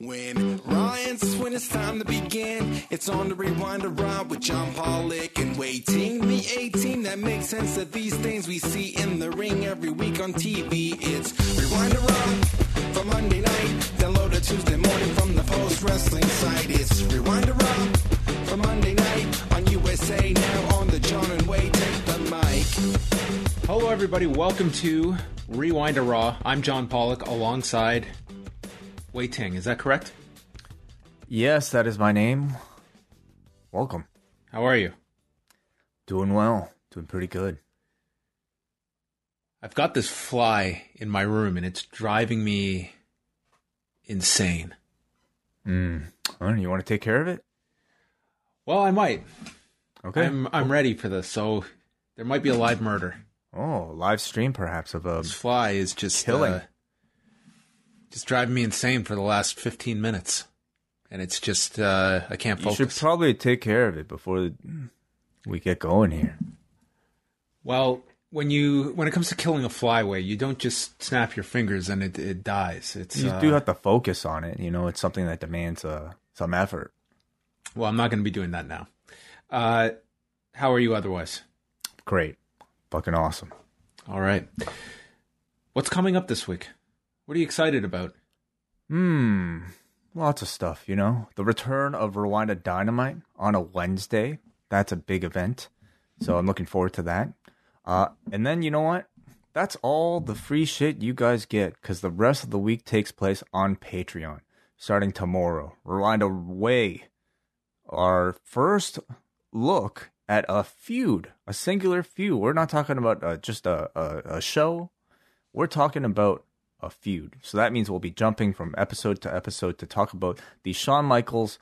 When Ryan's when it's time to begin, it's on the rewind around with John Pollock and Wai Ting. The 18 that makes sense of these things we see in the ring every week on TV. It's rewind around for Monday night, download it Tuesday morning from the post wrestling site. It's rewind around for Monday night on USA now on the John and Wade take the mic. Hello, everybody. Welcome to Rewind to Raw. I'm John Pollock alongside Wai Ting. Is that correct? Yes, that is my name. Welcome. How are you? Doing well. Doing pretty good. I've got this fly in my room and it's driving me insane. Mm. Oh, you want to take care of it? Well, I might. Okay. I'm I'm ready for this. So there might be a live murder. Oh, live stream perhaps of a This fly is just Killing. uh, just driving me insane for the last 15 minutes. And it's just uh, I can't focus. You should probably take care of it before we get going here. Well, when you when it comes to killing a flyway, you don't just snap your fingers and it it dies. It's You uh, do have to focus on it. You know, it's something that demands uh, some effort. well, I'm not going to be doing that now. Uh, how are you otherwise? Great. Fucking awesome. All right. What's coming up this week? What are you excited about? Hmm. Lots of stuff, you know. The return of Rewind-A-Dynamite on a Wednesday. That's a big event. So I'm looking forward to that. Uh, and then, you know what? That's all the free shit you guys get because the rest of the week takes place on Patreon starting tomorrow. Rwanda Way. Our first look at a feud, a singular feud. We're not talking about uh, just a, a, a show. We're talking about a feud. So that means we'll be jumping from episode to episode to talk about the Shawn Michaels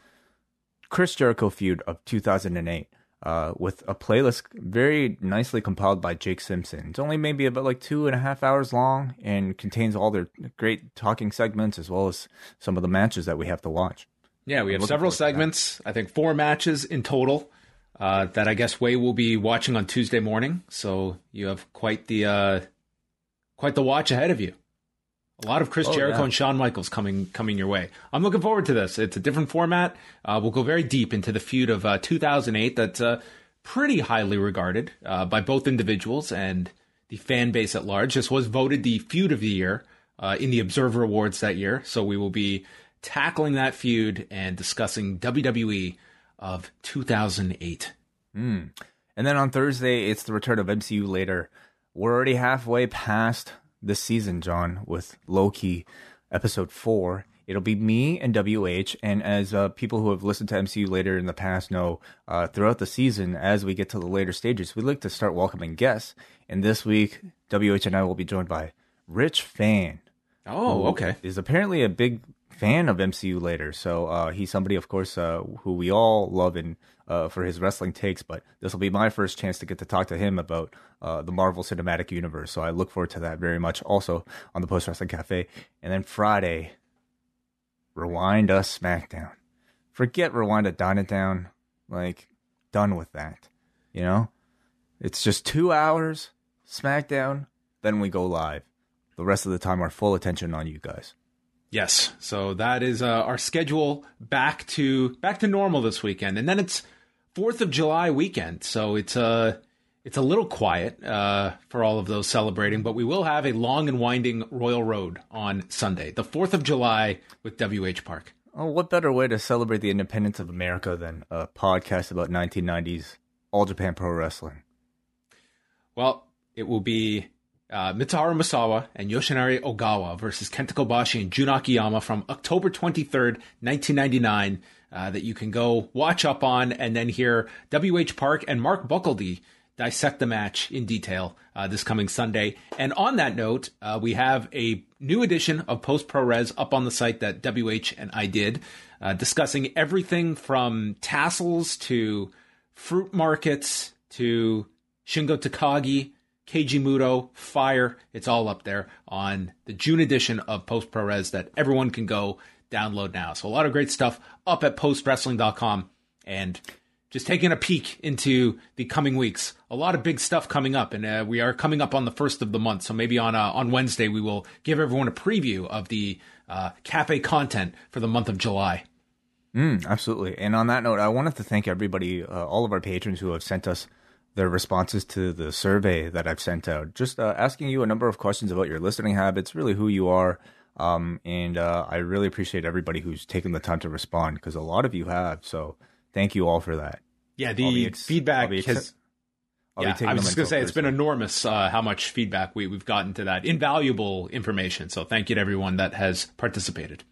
Chris Jericho feud of 2008 uh, with a playlist very nicely compiled by Jake Simpson. It's only maybe about like two and a half hours long and contains all their great talking segments as well as some of the matches that we have to watch. Yeah, we have several forward to that. segments. I think four matches in total. Uh, that I guess Way will be watching on Tuesday morning. So you have quite the uh, quite the watch ahead of you. A lot of Chris Oh, Jericho yeah. and Shawn Michaels coming coming your way. I'm looking forward to this. It's a different format. Uh, we'll go very deep into the feud of uh, 2008. That's uh, pretty highly regarded uh, by both individuals and the fan base at large. This was voted the feud of the year uh, in the Observer Awards that year. So we will be tackling that feud and discussing WWE of 2008. And then on Thursday, it's the return of MCU later. We're already halfway past this season, John, with Loki episode four. It'll be me and WH. And as uh, people who have listened to MCU later in the past know, uh, throughout the season, as we get to the later stages, we like to start welcoming guests. And this week, WH and I will be joined by Rich Fann. Oh, okay. Is apparently a big fan of MCU later. So uh, he's somebody, of course, uh, who we all love and uh, for his wrestling takes. But this will be my first chance to get to talk to him about uh, the Marvel Cinematic Universe. So I look forward to that very much. Also on the Post Wrestling Cafe, and then Friday, Rewind Us SmackDown. Forget Rewind It, Dine It Down. Like done with that. You know, it's just two hours SmackDown. Then we go live. The rest of the time, our full attention on you guys. Yes. So that is uh, our schedule back to back to normal this weekend, and then it's Fourth of July weekend, so it's uh, it's a little quiet uh, for all of those celebrating, but we will have a long and winding Royal Road on Sunday, the Fourth of July with WH Park. Oh, what better way to celebrate the independence of America than a podcast about 1990s All Japan Pro Wrestling? Well, it will be uh, Mitsuharu Misawa and Yoshinari Ogawa versus Kenta Kobashi and Jun Akiyama from October 23rd, 1999, uh, that you can go watch up on and then hear W.H. Park and Mark Buckeldy dissect the match in detail uh, this coming Sunday. And on that note, uh, we have a new edition of Post Pro Res up on the site that WH and I did, uh, discussing everything from tassels to fruit markets to Shingo Takagi, Keiji Muto, Fire. It's all up there on the June edition of Post Pro Res that everyone can go download now. So a lot of great stuff up at postwrestling.com. And just taking a peek into the coming weeks. A lot of big stuff coming up, and uh, we are coming up on the first of the month. So maybe on uh, on Wednesday we will give everyone a preview of the uh, cafe content for the month of July. Mm, absolutely. And on that note, I wanted to thank everybody, uh, all of our patrons who have sent us their responses to the survey that I've sent out. Just uh, asking you a number of questions about your listening habits, really who you are. Um, and uh, I really appreciate everybody who's taken the time to respond because a lot of you have. So thank you all for that. Yeah, the ex- feedback ex- has. yeah, I was just going to say it's been enormous uh, how much feedback we, we've gotten to that invaluable information. So thank you to everyone that has participated.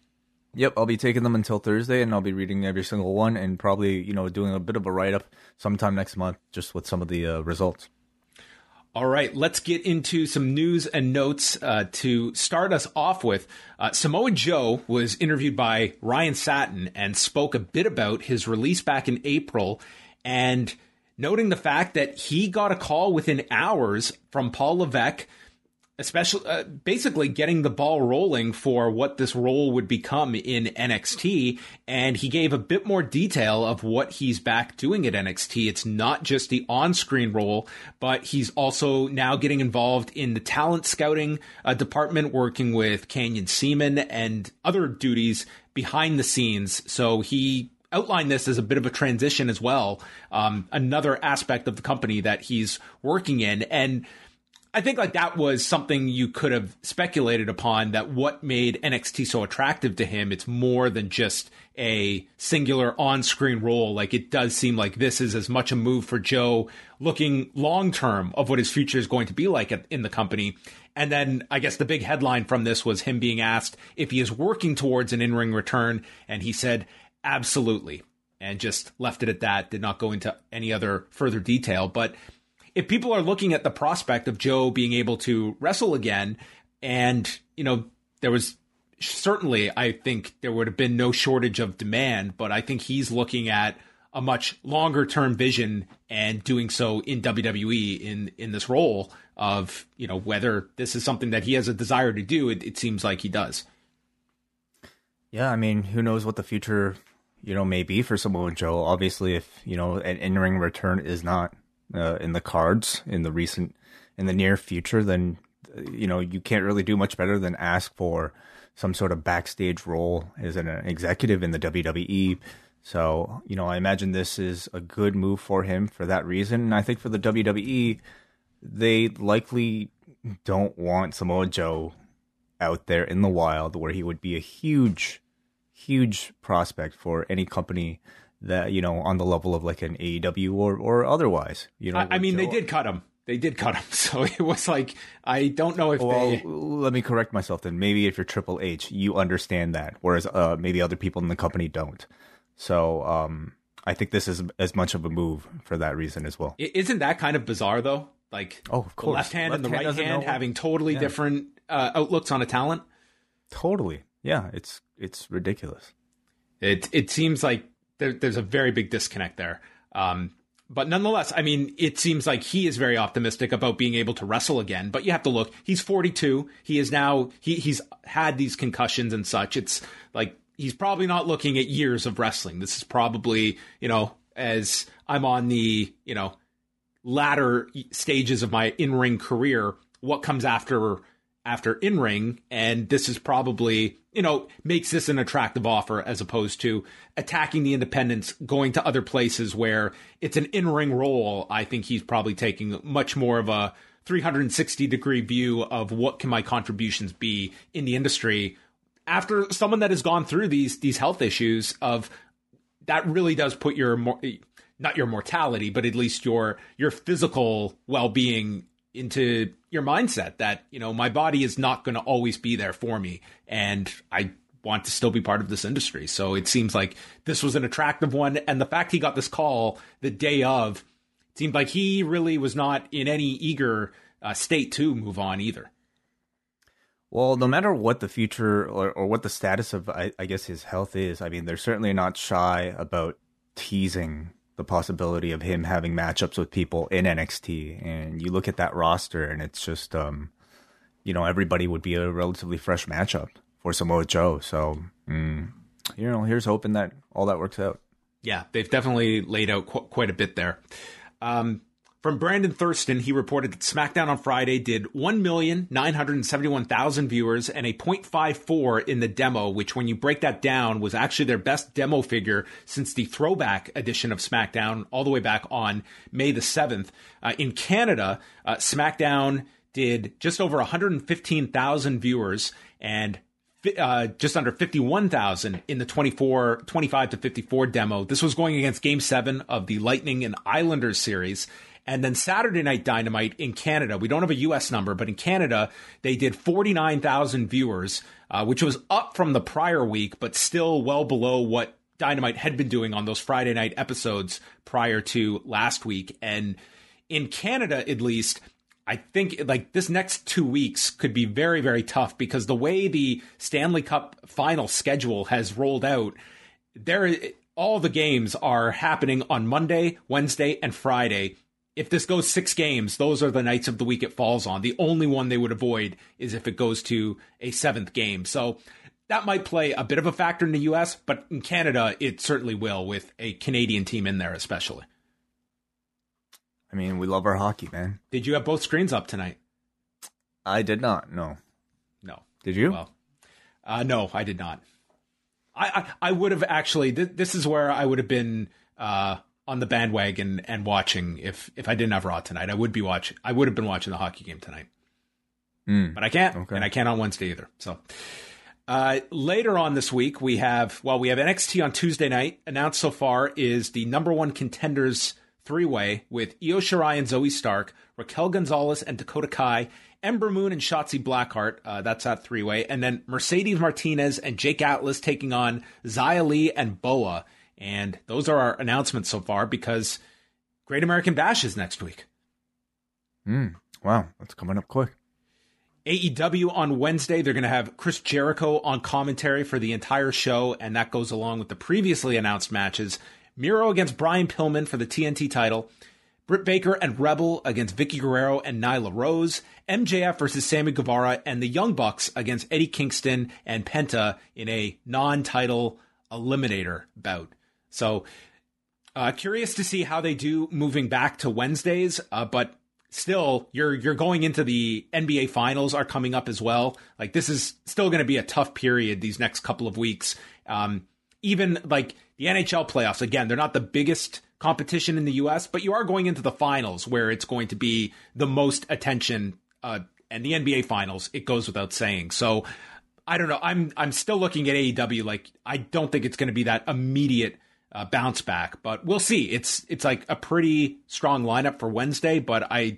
Yep, I'll be taking them until Thursday, and I'll be reading every single one, and probably you know doing a bit of a write up sometime next month, just with some of the uh, results. All right, let's get into some news and notes uh, to start us off with. Uh, Samoa Joe was interviewed by Ryan Satin and spoke a bit about his release back in April and noting the fact that he got a call within hours from Paul Levesque especially uh, basically getting the ball rolling for what this role would become in NXT. And he gave a bit more detail of what he's back doing at NXT. It's not just the on screen role, but he's also now getting involved in the talent scouting uh, department, working with Canyon Ceman and other duties behind the scenes. So he outlined this as a bit of a transition as well. Um, another aspect of the company that he's working in. And I think like that was something you could have speculated upon that what made NXT so attractive to him. It's more than just a singular on-screen role. Like it does seem like this is as much a move for Joe looking long term of what his future is going to be like in the company. And then I guess the big headline from this was him being asked if he is working towards an in-ring return, and he said absolutely, and just left it at that. Did not go into any other further detail, but if people are looking at the prospect of Joe being able to wrestle again, and you know there was certainly I think there would have been no shortage of demand, but I think he's looking at a much longer term vision and doing so in WWE in in this role of you know whether this is something that he has a desire to do. It, it seems like he does. Yeah, I mean, who knows what the future you know may be for Samoa Joe? Obviously, if you know an in ring return is not uh, in the cards in the recent in the near future, then you know you can't really do much better than ask for some sort of backstage role as an executive in the WWE. So you know, I imagine this is a good move for him for that reason. And I think for the WWE, they likely don't want Samoa Joe out there in the wild where he would be a huge, huge prospect for any company that you know on the level of like an AEW or or otherwise. You know, I, I mean, Joe. they did cut him. They did cut him, so it was like I don't know if well, they. Let me correct myself. Then maybe if you're Triple H, you understand that, whereas uh, maybe other people in the company don't. So um, I think this is as much of a move for that reason as well. Isn't that kind of bizarre though? Like, oh, of course, the left hand left and the right hand having totally yeah. different uh, outlooks on a talent. Totally, yeah. It's it's ridiculous. It it seems like there, there's a very big disconnect there. Um, but nonetheless, I mean, it seems like he is very optimistic about being able to wrestle again. But you have to look; he's 42. He is now he he's had these concussions and such. It's like he's probably not looking at years of wrestling. This is probably you know as I'm on the you know latter stages of my in ring career. What comes after after in ring, and this is probably you know makes this an attractive offer as opposed to attacking the independents, going to other places where it's an in ring role. I think he's probably taking much more of a 360 degree view of what can my contributions be in the industry after someone that has gone through these these health issues of that really does put your not your mortality but at least your your physical well-being into your mindset that you know my body is not going to always be there for me, and I want to still be part of this industry. So it seems like this was an attractive one, and the fact he got this call the day of seemed like he really was not in any eager uh, state to move on either. Well, no matter what the future or, or what the status of, I, I guess, his health is, I mean, they're certainly not shy about teasing the possibility of him having matchups with people in NXT. And you look at that roster, and it's just, um, you know, everybody would be a relatively fresh matchup for Samoa Joe. So, mm, you know, here's hoping that all that works out. Yeah, they've definitely laid out qu- quite a bit there. Um, from Brandon Thurston, he reported that SmackDown on Friday did 1,971,000 viewers and a 0.54 in the demo, which, when you break that down, was actually their best demo figure since the throwback edition of SmackDown all the way back on May the 7th. Uh, in Canada, uh, SmackDown did just over 115,000 viewers and uh, just under 51,000 in the 24, 25 to 54 demo. This was going against game seven of the Lightning and Islanders series. And then Saturday Night Dynamite in Canada, we don't have a US number, but in Canada, they did 49,000 viewers, uh, which was up from the prior week, but still well below what Dynamite had been doing on those Friday night episodes prior to last week. And in Canada, at least, I think like this next two weeks could be very, very tough because the way the Stanley Cup final schedule has rolled out, there all the games are happening on Monday, Wednesday, and Friday if this goes six games, those are the nights of the week it falls on. The only one they would avoid is if it goes to a seventh game. So that might play a bit of a factor in the US, but in Canada, it certainly will with a Canadian team in there, especially. I mean, we love our hockey, man. Did you have both screens up tonight? I did not. No. No. Did you? Well, uh, no, I did not. I, I, I would have actually. Th- this is where I would have been uh, on the bandwagon and watching if if I didn't have Raw tonight. I would be watching. I would have been watching the hockey game tonight, mm. but I can't, okay. and I can't on Wednesday either. So. Uh, later on this week, we have well, we have NXT on Tuesday night. Announced so far is the number one contenders three way with Io Shirai and Zoey Stark, Raquel Gonzalez and Dakota Kai, Ember Moon and Shotzi Blackheart. Uh, that's that three way, and then Mercedes Martinez and Jake Atlas taking on Xia Li and Boa. And those are our announcements so far because Great American Bash is next week. Mm, wow, that's coming up quick. AEW on Wednesday, they're going to have Chris Jericho on commentary for the entire show, and that goes along with the previously announced matches. Miro against Brian Pillman for the TNT title. Britt Baker and Rebel against Vickie Guerrero and Nyla Rose. MJF versus Sammy Guevara and the Young Bucks against Eddie Kingston and Penta in a non-title eliminator bout. So, uh, curious to see how they do moving back to Wednesdays, uh, but still, you're you're going into the NBA finals are coming up as well. Like this is still going to be a tough period these next couple of weeks. Um, even like the NHL playoffs, again, they're not the biggest competition in the U.S., but you are going into the finals where it's going to be the most attention. Uh, and the NBA finals, it goes without saying. So, I don't know. I'm I'm still looking at AEW. Like I don't think it's going to be that immediate uh, bounce back, but we'll see. It's it's like a pretty strong lineup for Wednesday, but I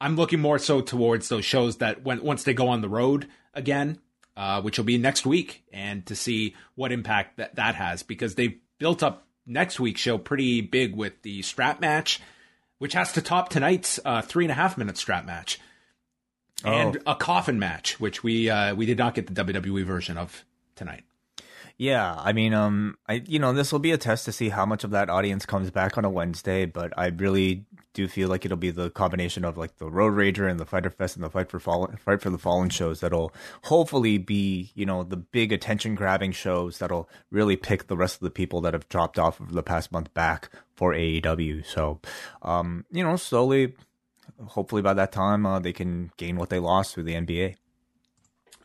I'm looking more so towards those shows that when once they go on the road again, uh, which will be next week, and to see what impact that that has because they've built up next week's show pretty big with the strap match, which has to top tonight's uh, three and a half minute strap match. Oh. And a coffin match, which we uh, we did not get the WWE version of tonight. Yeah, I mean, um, I you know this will be a test to see how much of that audience comes back on a Wednesday, but I really do feel like it'll be the combination of like the Road Rager and the Fyter Fest and the Fight for Fallen, Fight for the Fallen shows that'll hopefully be you know the big attention grabbing shows that'll really pick the rest of the people that have dropped off over the past month back for AEW. So, um, you know, slowly, hopefully by that time uh, they can gain what they lost through the NBA.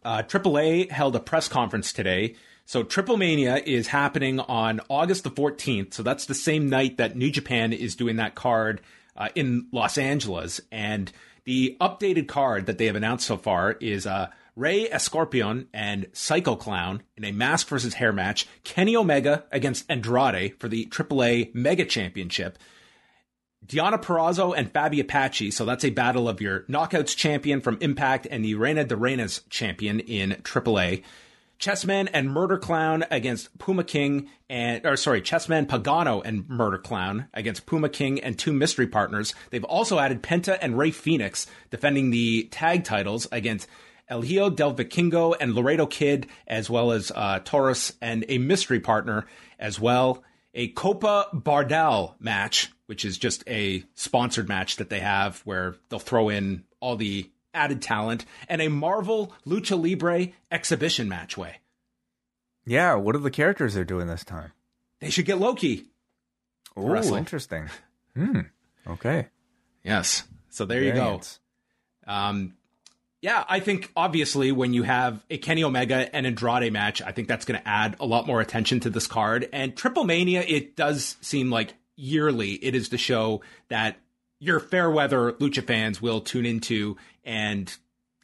Uh, AAA held a press conference today so Triple Mania is happening on August the 14th. So that's the same night that New Japan is doing that card uh, in Los Angeles. And the updated card that they have announced so far is uh, Rey Escorpion and Psycho Clown in a mask versus hair match. Kenny Omega against Andrade for the AAA Mega Championship. Deonna Purrazzo and Fabi Apache. So that's a battle of your knockouts champion from Impact and the Reina de Reinas champion in AAA. Chessman and Murder Clown against Puma King and or sorry, Chessman Pagano and Murder Clown against Puma King and two mystery partners. They've also added Penta and Rey Fenix defending the tag titles against El Hijo del Vikingo and Laredo Kid, as well as uh, Taurus and a mystery partner as well. A Copa Bardahl match, which is just a sponsored match that they have where they'll throw in all the added talent, and a Marvel Lucha Libre exhibition match way. Yeah, what are the characters they're doing this time? They should get Loki. Oh, interesting. Hmm. Okay. Yes. So there you go. Um, yeah, I think obviously when you have a Kenny Omega and Andrade match, I think that's going to add a lot more attention to this card. And Triple Mania, it does seem like yearly it is the show that your fair weather lucha fans will tune into and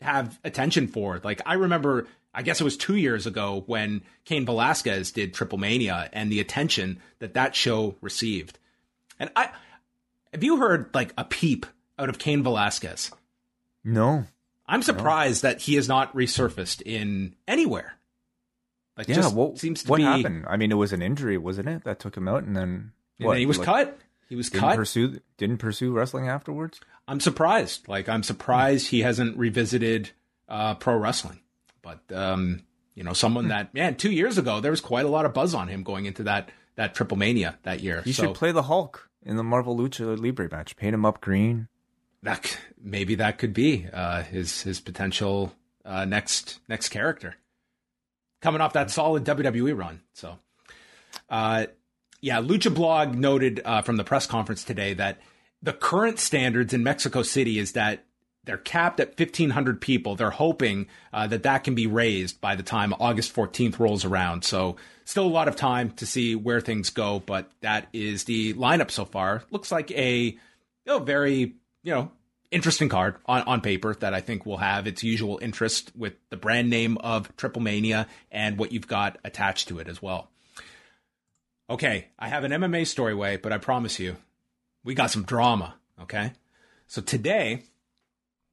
have attention for. Like I remember, I guess it was two years ago when Cain Velasquez did Triple Mania and the attention that that show received. And I, have you heard like a peep out of Cain Velasquez? No. I'm surprised that he has not resurfaced in anywhere. Like, Yeah. just what seems to what be. happened? I mean, it was an injury, wasn't it, that took him out, and then And what? then he was like, cut. He was Didn't cut. pursue didn't pursue wrestling afterwards. I'm surprised. Like, I'm surprised he hasn't revisited uh, pro wrestling. But um, you know, someone Hmm. that man, two years ago there was quite a lot of buzz on him going into that that Triple Mania that year. He so should play the Hulk in the Marvel Lucha Libre match. Paint him up green. that maybe that could be uh, his his potential uh, next next character coming off that solid WWE run. So, uh, yeah, Lucha Blog noted uh, from the press conference today that the current standards in Mexico City is that they're capped at 1,500 people. They're hoping uh, that that can be raised by the time August 14th rolls around. So, still a lot of time to see where things go, but that is the lineup so far. Looks like a you know, very you know interesting card on, on paper that I think will have its usual interest with the brand name of Triple Mania and what you've got attached to it as well. Okay, I have an MMA story way, but I promise you, we got some drama. Okay, so today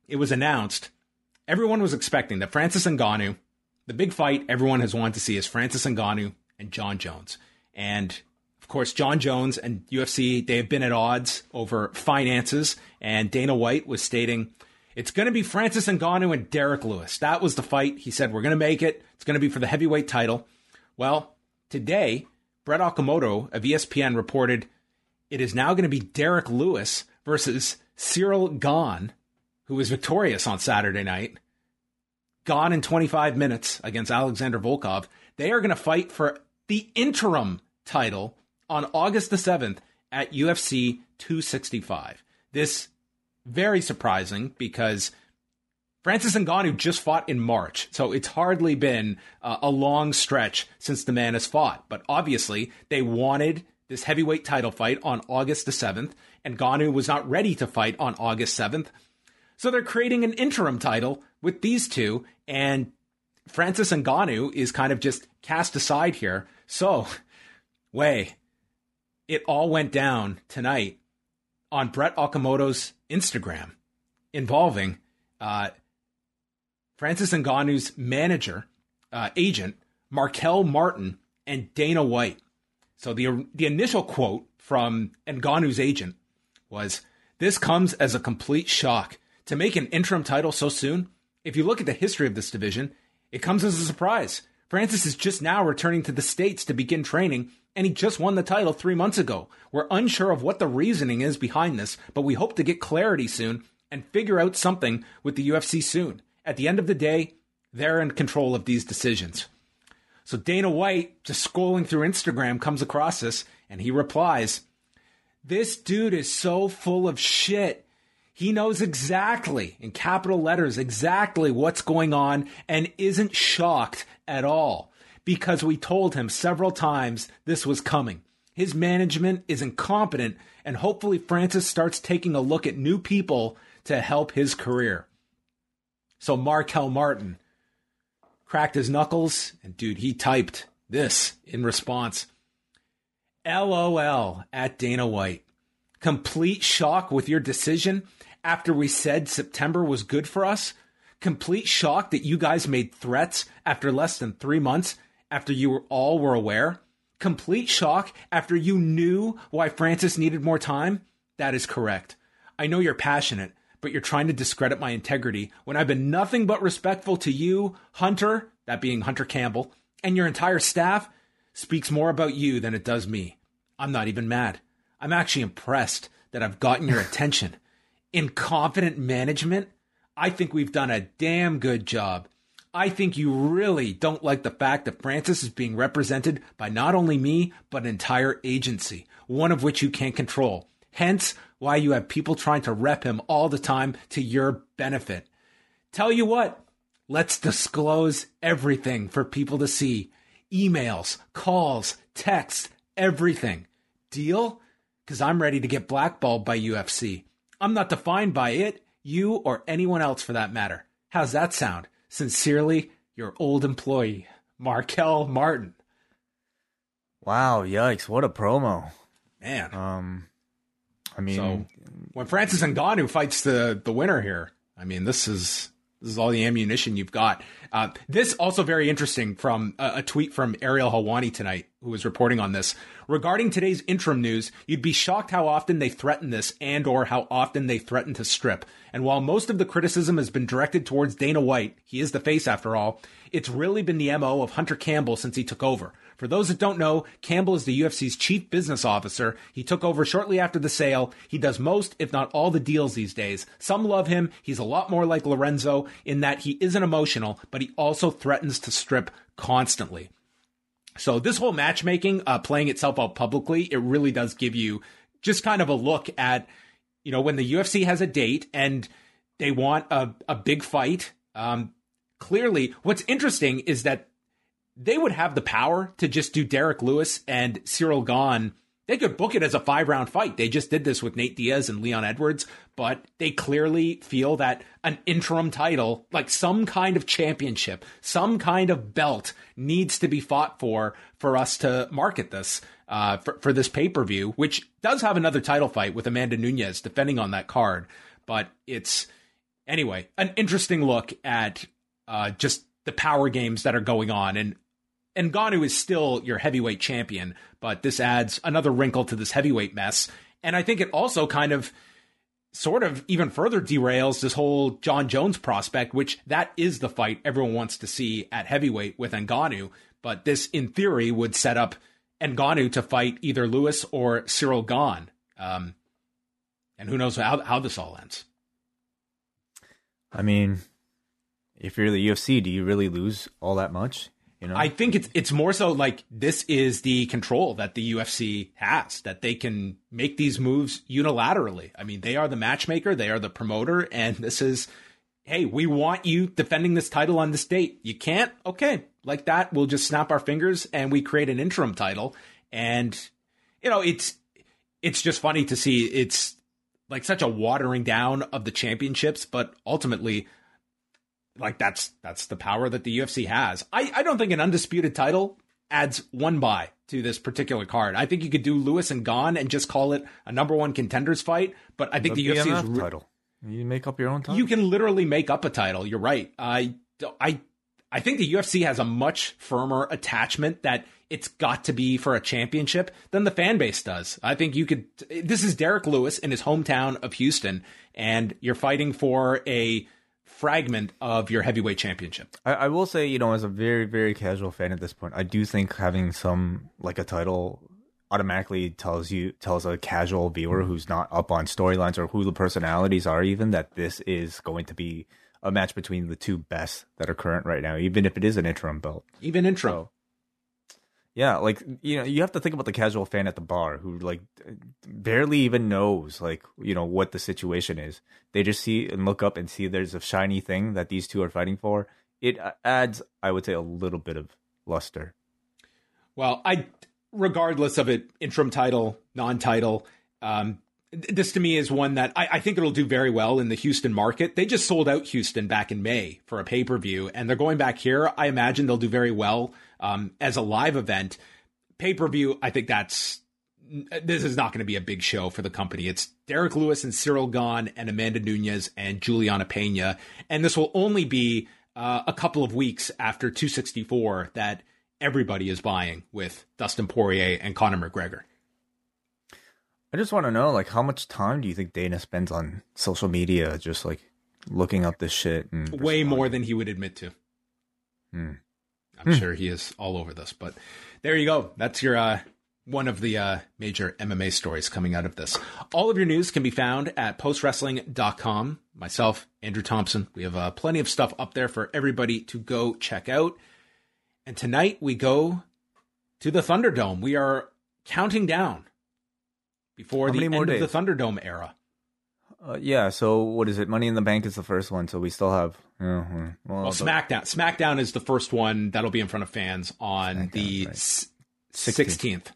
it was announced. Everyone was expecting that Francis Ngannou, the big fight everyone has wanted to see, is Francis Ngannou and Jon Jones, and of course, Jon Jones and UFC, they have been at odds over finances, and Dana White was stating it's going to be Francis Ngannou and Derrick Lewis. That was the fight. He said, We're going to make it. It's going to be for the heavyweight title. Well, today, Brett Okamoto of ESPN reported it is now going to be Derrick Lewis versus Cyril Gane, who was victorious on Saturday night. Gane in 25 minutes against Alexander Volkov. They are going to fight for the interim title on August the 7th at UFC 265. This very surprising because Francis Ngannou just fought in March, so it's hardly been uh, a long stretch since the man has fought. But obviously, they wanted this heavyweight title fight on August the 7th, and Ngannou was not ready to fight on August 7th. So they're creating an interim title with these two, and Francis Ngannou is kind of just cast aside here. So, way, it all went down tonight on Brett Okamoto's Instagram involving uh, Francis Ngannou's manager, uh, agent, Marquel Martin, and Dana White. So the the initial quote from Ngannou's agent was, "This comes as a complete shock to make an interim title so soon. If you look at the history of this division, it comes as a surprise. Francis is just now returning to the states to begin training." And he just won the title three months ago. We're unsure of what the reasoning is behind this, but we hope to get clarity soon and figure out something with the UFC soon. At the end of the day, they're in control of these decisions. So Dana White, just scrolling through Instagram, comes across this and he replies, This dude is so full of shit. He knows exactly, in capital letters, exactly what's going on and isn't shocked at all because we told him several times this was coming. His management is incompetent, and hopefully, Francis starts taking a look at new people to help his career. So, Marquel Martin cracked his knuckles, and dude, he typed this in response LOL at Dana White. Complete shock with your decision after we said September was good for us? Complete shock that you guys made threats after less than three months after you were, all were aware? Complete shock after you knew why Francis needed more time? That is correct. I know you're passionate, but you're trying to discredit my integrity when I've been nothing but respectful to you, Hunter, that being Hunter Campbell, and your entire staff speaks more about you than it does me. I'm not even mad. I'm actually impressed that I've gotten your attention. In confident management, I think we've done a damn good job. I think you really don't like the fact that Francis is being represented by not only me, but an entire agency, one of which you can't control. Hence, why you have people trying to rep him all the time to your benefit. Tell you what, let's disclose everything for people to see emails, calls, texts, everything. Deal? Because I'm ready to get blackballed by UFC. I'm not defined by it, you, or anyone else for that matter. How's that sound? Sincerely, your old employee, Marquel Martin. Wow, yikes, what a promo. Man. Um I mean So when Francis Ngannou fights the the winner here, I mean this is this is all the ammunition you've got. Uh, this also very interesting from a, a tweet from Ariel Helwani tonight, who was reporting on this regarding today's interim news. You'd be shocked how often they threaten this, and or how often they threaten to strip. And while most of the criticism has been directed towards Dana White, he is the face after all. It's really been the mo of Hunter Campbell since he took over. For those that don't know, Campbell is the UFC's chief business officer. He took over shortly after the sale. He does most, if not all, the deals these days. Some love him. He's a lot more like Lorenzo in that he isn't emotional, but he also threatens to strip constantly. So this whole matchmaking, uh, playing itself out publicly, it really does give you just kind of a look at, you know, when the UFC has a date and they want a, a big fight. Um, clearly, what's interesting is that they would have the power to just do Derrick Lewis and Cyril Gane. They could book it as a five round fight. They just did this with Nate Diaz and Leon Edwards, but they clearly feel that an interim title, like some kind of championship, some kind of belt needs to be fought for for us to market this uh, for, for this pay per view, which does have another title fight with Amanda Nunes defending on that card. But it's, anyway, an interesting look at uh, just the power games that are going on. And Ngannou is still your heavyweight champion, but this adds another wrinkle to this heavyweight mess. And I think it also kind of sort of even further derails this whole Jon Jones prospect, which that is the fight everyone wants to see at heavyweight with Ngannou. But this, in theory, would set up Ngannou to fight either Lewis or Cyril Gane. Um, and who knows how, how this all ends. I mean, if you're the UFC, do you really lose all that much? You know, I think it's it's more so like this is the control that the UFC has that they can make these moves unilaterally. I mean, they are the matchmaker, they are the promoter, and this is, hey, we want you defending this title on this date. You can't, okay, like that. We'll just snap our fingers and we create an interim title, and you know, it's it's just funny to see it's like such a watering down of the championships, but ultimately like that's that's the power that the UFC has. I, I don't think an undisputed title adds one buy to this particular card. I think you could do Lewis and Gane and just call it a number one contenders fight. But I think the, the UFC is re- title. You make up your own title. You can literally make up a title. You're right. I I I think the UFC has a much firmer attachment that it's got to be for a championship than the fan base does. I think you could. This is Derrick Lewis in his hometown of Houston, and you're fighting for a fragment of your heavyweight championship. I, I, will say, you know, as a very, very casual fan at this point, I do think having some like a title automatically tells you tells a casual viewer who's not up on storylines or who the personalities are even that this is going to be a match between the two best that are current right now, even if it is an interim belt. Even intro. So, yeah, like you know, you have to think about the casual fan at the bar who like barely even knows like you know what the situation is. They just see and look up and see there's a shiny thing that these two are fighting for. It adds, I would say, a little bit of luster. Well, I, regardless of it, interim title, non-title, um, this to me is one that I, I, think it'll do very well in the Houston market. They just sold out Houston back in May for a pay per view, and they're going back here. I imagine they'll do very well um, as a live event. Pay per view, I think that's this is not going to be a big show for the company. It's Derrick Lewis and Cyril Gane and Amanda Nunes and Juliana Pena. And this will only be uh, a couple of weeks after 264 that everybody is buying with Dustin Poirier and Conor McGregor. I just want to know, like, how much time do you think Dana spends on social media, just like looking up this shit? And Way more than he would admit to. Hmm. I'm sure he is all over this, but there you go. That's your uh, one of the uh, major MMA stories coming out of this. All of your news can be found at postwrestling.com. Myself, Andrew Thompson. We have uh, plenty of stuff up there for everybody to go check out. And tonight we go to the Thunderdome. We are counting down before How the end of the Thunderdome era. Uh, yeah. So what is it? Money in the Bank is the first one, so we still have. Uh, well, Well, SmackDown. SmackDown is the first one that'll be in front of fans on SmackDown, the right. s- 16th. 16th.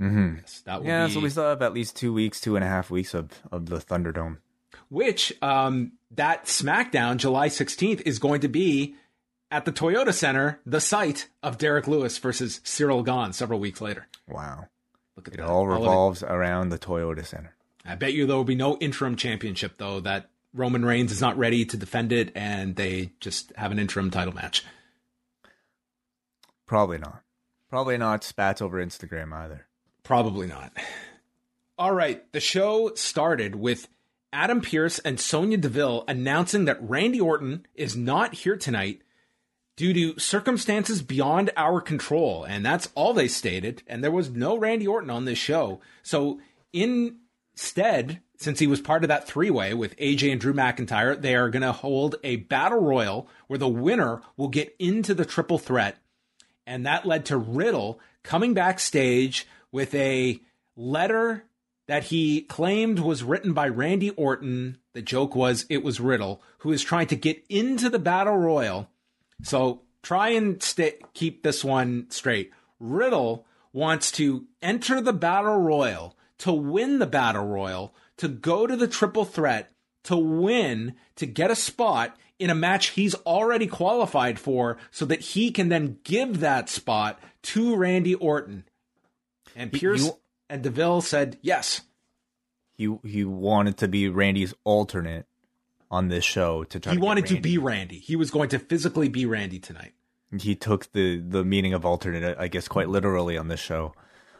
Mhm. Yes, Yeah, be so we still have at least two weeks, two and a half weeks of of the Thunderdome. which um, that SmackDown, July 16th, is going to be at the Toyota Center, the site of Derrick Lewis versus Cyril Gane several weeks later. Wow. Look at It that. all revolves around the Toyota Center. I bet you there will be no interim championship, though, that Roman Reigns is not ready to defend it, and they just have an interim title match. Probably not. Probably not spats over Instagram either. Probably not. All right, the show started with Adam Pearce and Sonya Deville announcing that Randy Orton is not here tonight due to circumstances beyond our control. And that's all they stated. And there was no Randy Orton on this show. So instead, since he was part of that three way with AJ and Drew McIntyre, they are going to hold a battle royal where the winner will get into the triple threat and that led to Riddle coming backstage with a letter that he claimed was written by Randy Orton. The joke was it was Riddle who is trying to get into the battle royal. So try and stay, keep this one straight. Riddle wants to enter the battle royal to win the battle royal to go to the triple threat to win to get a spot in a match he's already qualified for so that he can then give that spot to Randy Orton. And Pearce he- and DeVille said yes. He he wanted to be Randy's alternate on this show to try. He to wanted to be Randy. He was going to physically be Randy tonight. He took the the meaning of alternate, I guess, quite literally on this show.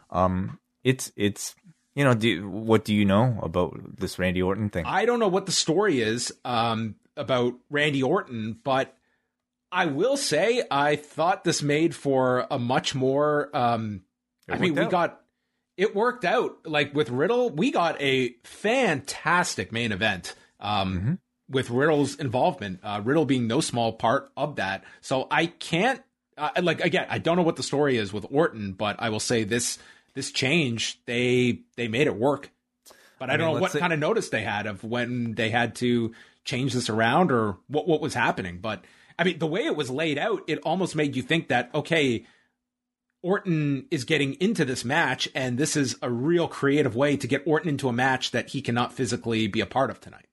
Um, it's it's you know, do, what do you know about this Randy Orton thing? I don't know what the story is um, about Randy Orton, but I will say I thought this made for a much more. Um, I mean, we out. got it worked out. Like with Riddle, we got a fantastic main event. Um, Mm-hmm. With Riddle's involvement, uh, Riddle being no small part of that. So I can't, uh, like, again, I don't know what the story is with Orton, but I will say this this change they they made it work. But I, I don't know what say- kind of notice they had of when they had to change this around or what what was happening. But I mean, the way it was laid out, it almost made you think that okay, Orton is getting into this match, and this is a real creative way to get Orton into a match that he cannot physically be a part of tonight.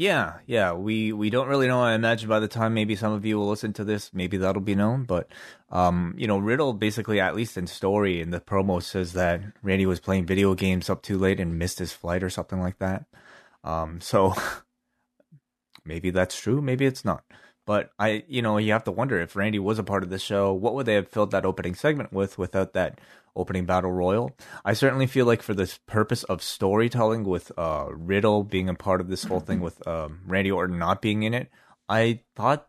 Yeah, yeah. We we don't really know. I imagine by the time maybe some of you will listen to this, maybe that'll be known. But um, you know, Riddle basically, at least in story in the promo, says that Randy was playing video games up too late and missed his flight or something like that. Um, so maybe that's true, maybe it's not. But I, you know, you have to wonder if Randy was a part of the show, what would they have filled that opening segment with without that opening battle royal? I certainly feel like for this purpose of storytelling, with uh, Riddle being a part of this whole thing, with um, Randy Orton not being in it, I thought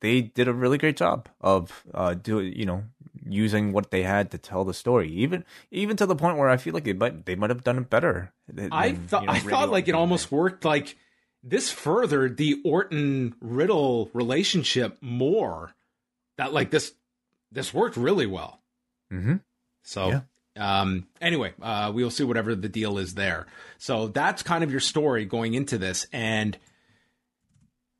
they did a really great job of uh, do you know using what they had to tell the story, even even to the point where I feel like they might they might have done it better. than- I thought you know, I thought like it almost worked like this furthered the Orton Riddle relationship more. That like this this worked really well. Mhm. So um anyway, uh we'll see whatever the deal is there. So that's kind of your story going into this and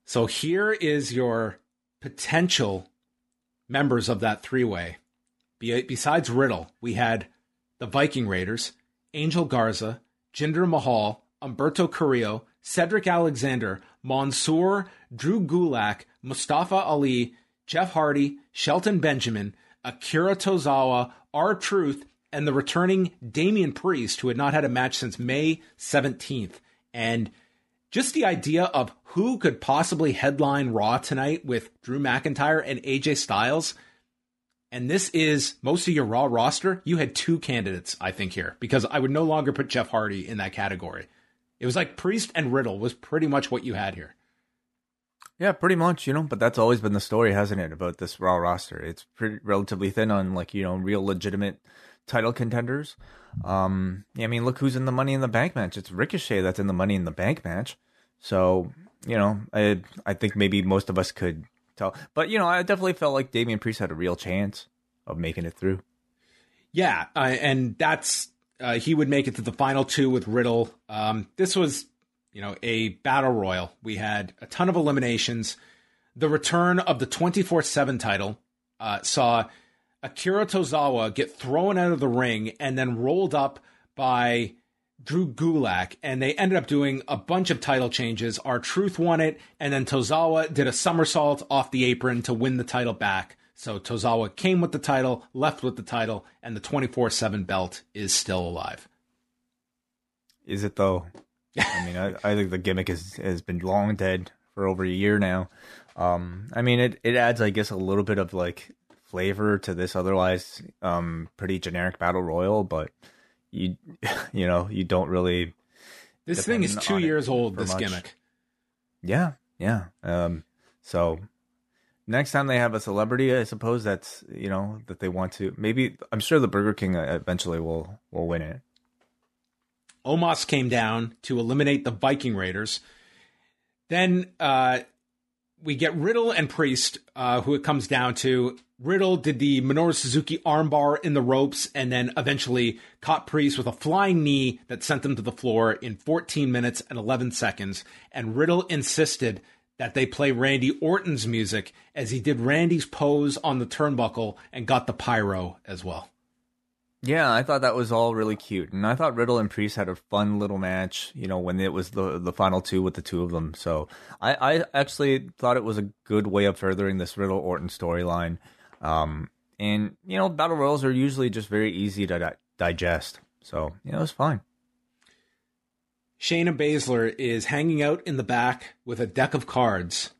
so here is your potential members of that three-way. Be- besides Riddle, we had the Viking Raiders, Angel Garza, Jinder Mahal, Humberto Carrillo, Cedric Alexander, Mansoor, Drew Gulak, Mustafa Ali, Jeff Hardy, Shelton Benjamin, Akira Tozawa, R Truth, and the returning Damian Priest, who had not had a match since May 17th. And just the idea of who could possibly headline Raw tonight with Drew McIntyre and AJ Styles. And this is most of your Raw roster. You had two candidates, I think, here, because I would no longer put Jeff Hardy in that category. It was like Priest and Riddle was pretty much what you had here. Yeah, pretty much, you know, but that's always been the story, hasn't it, about this Raw roster? It's pretty relatively thin on like, you know, real legitimate title contenders. Um, yeah, I mean, look who's in the Money in the Bank match. It's Ricochet that's in the Money in the Bank match. So, you know, I I think maybe most of us could tell, but you know, I definitely felt like Damian Priest had a real chance of making it through. Yeah, uh, and that's uh, he would make it to the final two with Riddle. Um, this was, you know, a battle royal. We had a ton of eliminations. The return of the twenty four seven title uh, saw Akira Tozawa get thrown out of the ring and then rolled up by Drew Gulak, and they ended up doing a bunch of title changes. R-Truth won it, and then Tozawa did a somersault off the apron to win the title back. So Tozawa came with the title, left with the title, and the 24 7 belt is still alive. Is it though? I mean, I, I think the gimmick is, has been long dead for over a year now. Um, I mean, it, it adds, I guess, a little bit of like flavor to this otherwise um, pretty generic battle royal, but you you know you don't really. This thing is two years old. This much. gimmick. Yeah, yeah. Um, so next time they have a celebrity, I suppose that's you know that they want to. Maybe I'm sure the Burger King uh, eventually will will win it. Omos came down to eliminate the Viking Raiders. Then uh, we get Riddle and Priest, uh, who it comes down to. Riddle did the Minoru Suzuki armbar in the ropes and then eventually caught Priest with a flying knee that sent him to the floor in 14 minutes and 11 seconds. And Riddle insisted that they play Randy Orton's music as he did Randy's pose on the turnbuckle and got the pyro as well. Yeah, I thought that was all really cute, and I thought Riddle and Priest had a fun little match. You know, when it was the the final two with the two of them. So I, I actually thought it was a good way of furthering this Riddle Orton storyline. Um, and you know, battle royals are usually just very easy to di- digest. So you know, it was fine. Shayna Baszler is hanging out in the back with a deck of cards,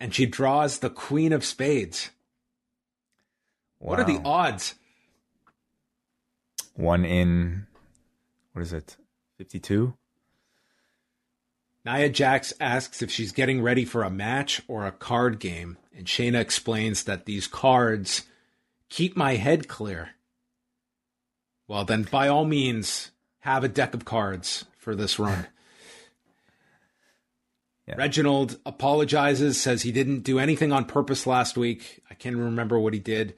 and she draws the Queen of Spades. Wow. What are the odds? One in what is it, fifty two? Nia Jax asks if she's getting ready for a match or a card game, and Shayna explains that these cards keep my head clear. Well, then by all means, have a deck of cards for this run. yeah. Reginald apologizes, says he didn't do anything on purpose last week. I can't remember what he did.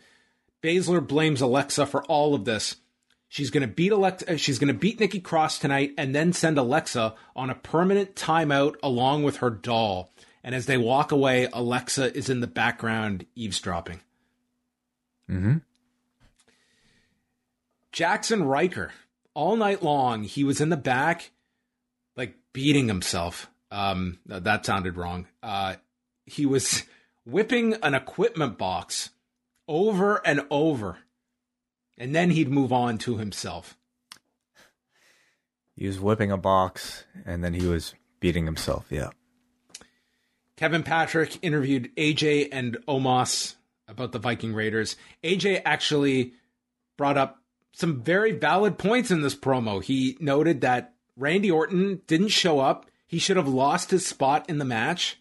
Baszler blames Alexa for all of this. She's going to beat Alexa. Uh, she's going to beat Nikki Cross tonight, and then send Alexa on a permanent timeout along with her doll. And as they walk away, Alexa is in the background eavesdropping. Hmm. Jaxson Ryker, all night long, he was in the back, like beating himself. Um, that sounded wrong. Uh, he was whipping an equipment box over and over and then he'd move on to himself. He was whipping a box, and then he was beating himself. Yeah. Kevin Patrick interviewed AJ and Omos about the Viking Raiders. AJ actually brought up some very valid points in this promo. He noted that Randy Orton didn't show up. He should have lost his spot in the match.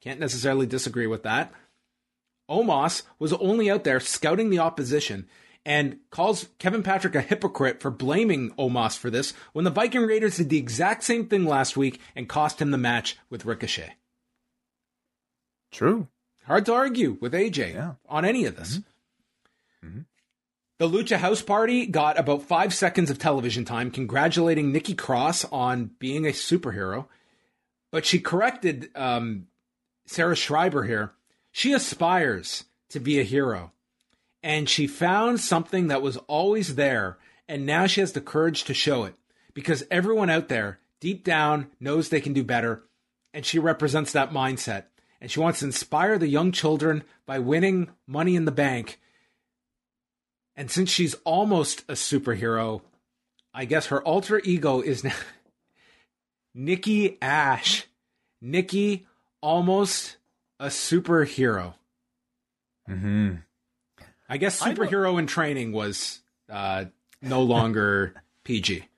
Can't necessarily disagree with that. Omos was only out there scouting the opposition and calls Kevin Patrick a hypocrite for blaming Omos for this when the Viking Raiders did the exact same thing last week and cost him the match with Ricochet. True. Hard to argue with AJ yeah. on any of this. Mm-hmm. Mm-hmm. The Lucha House Party got about five seconds of television time congratulating Nikki Cross on being a superhero, but she corrected um, Sarah Schreiber here. She aspires to be a hero and she found something that was always there, and now she has the courage to show it because everyone out there, deep down, knows they can do better, and she represents that mindset. And she wants to inspire the young children by winning money in the bank. And since she's almost a superhero, I guess her alter ego is now Nikki Ash. Nikki, almost a superhero. hmm I guess I superhero in training was uh, no longer PG.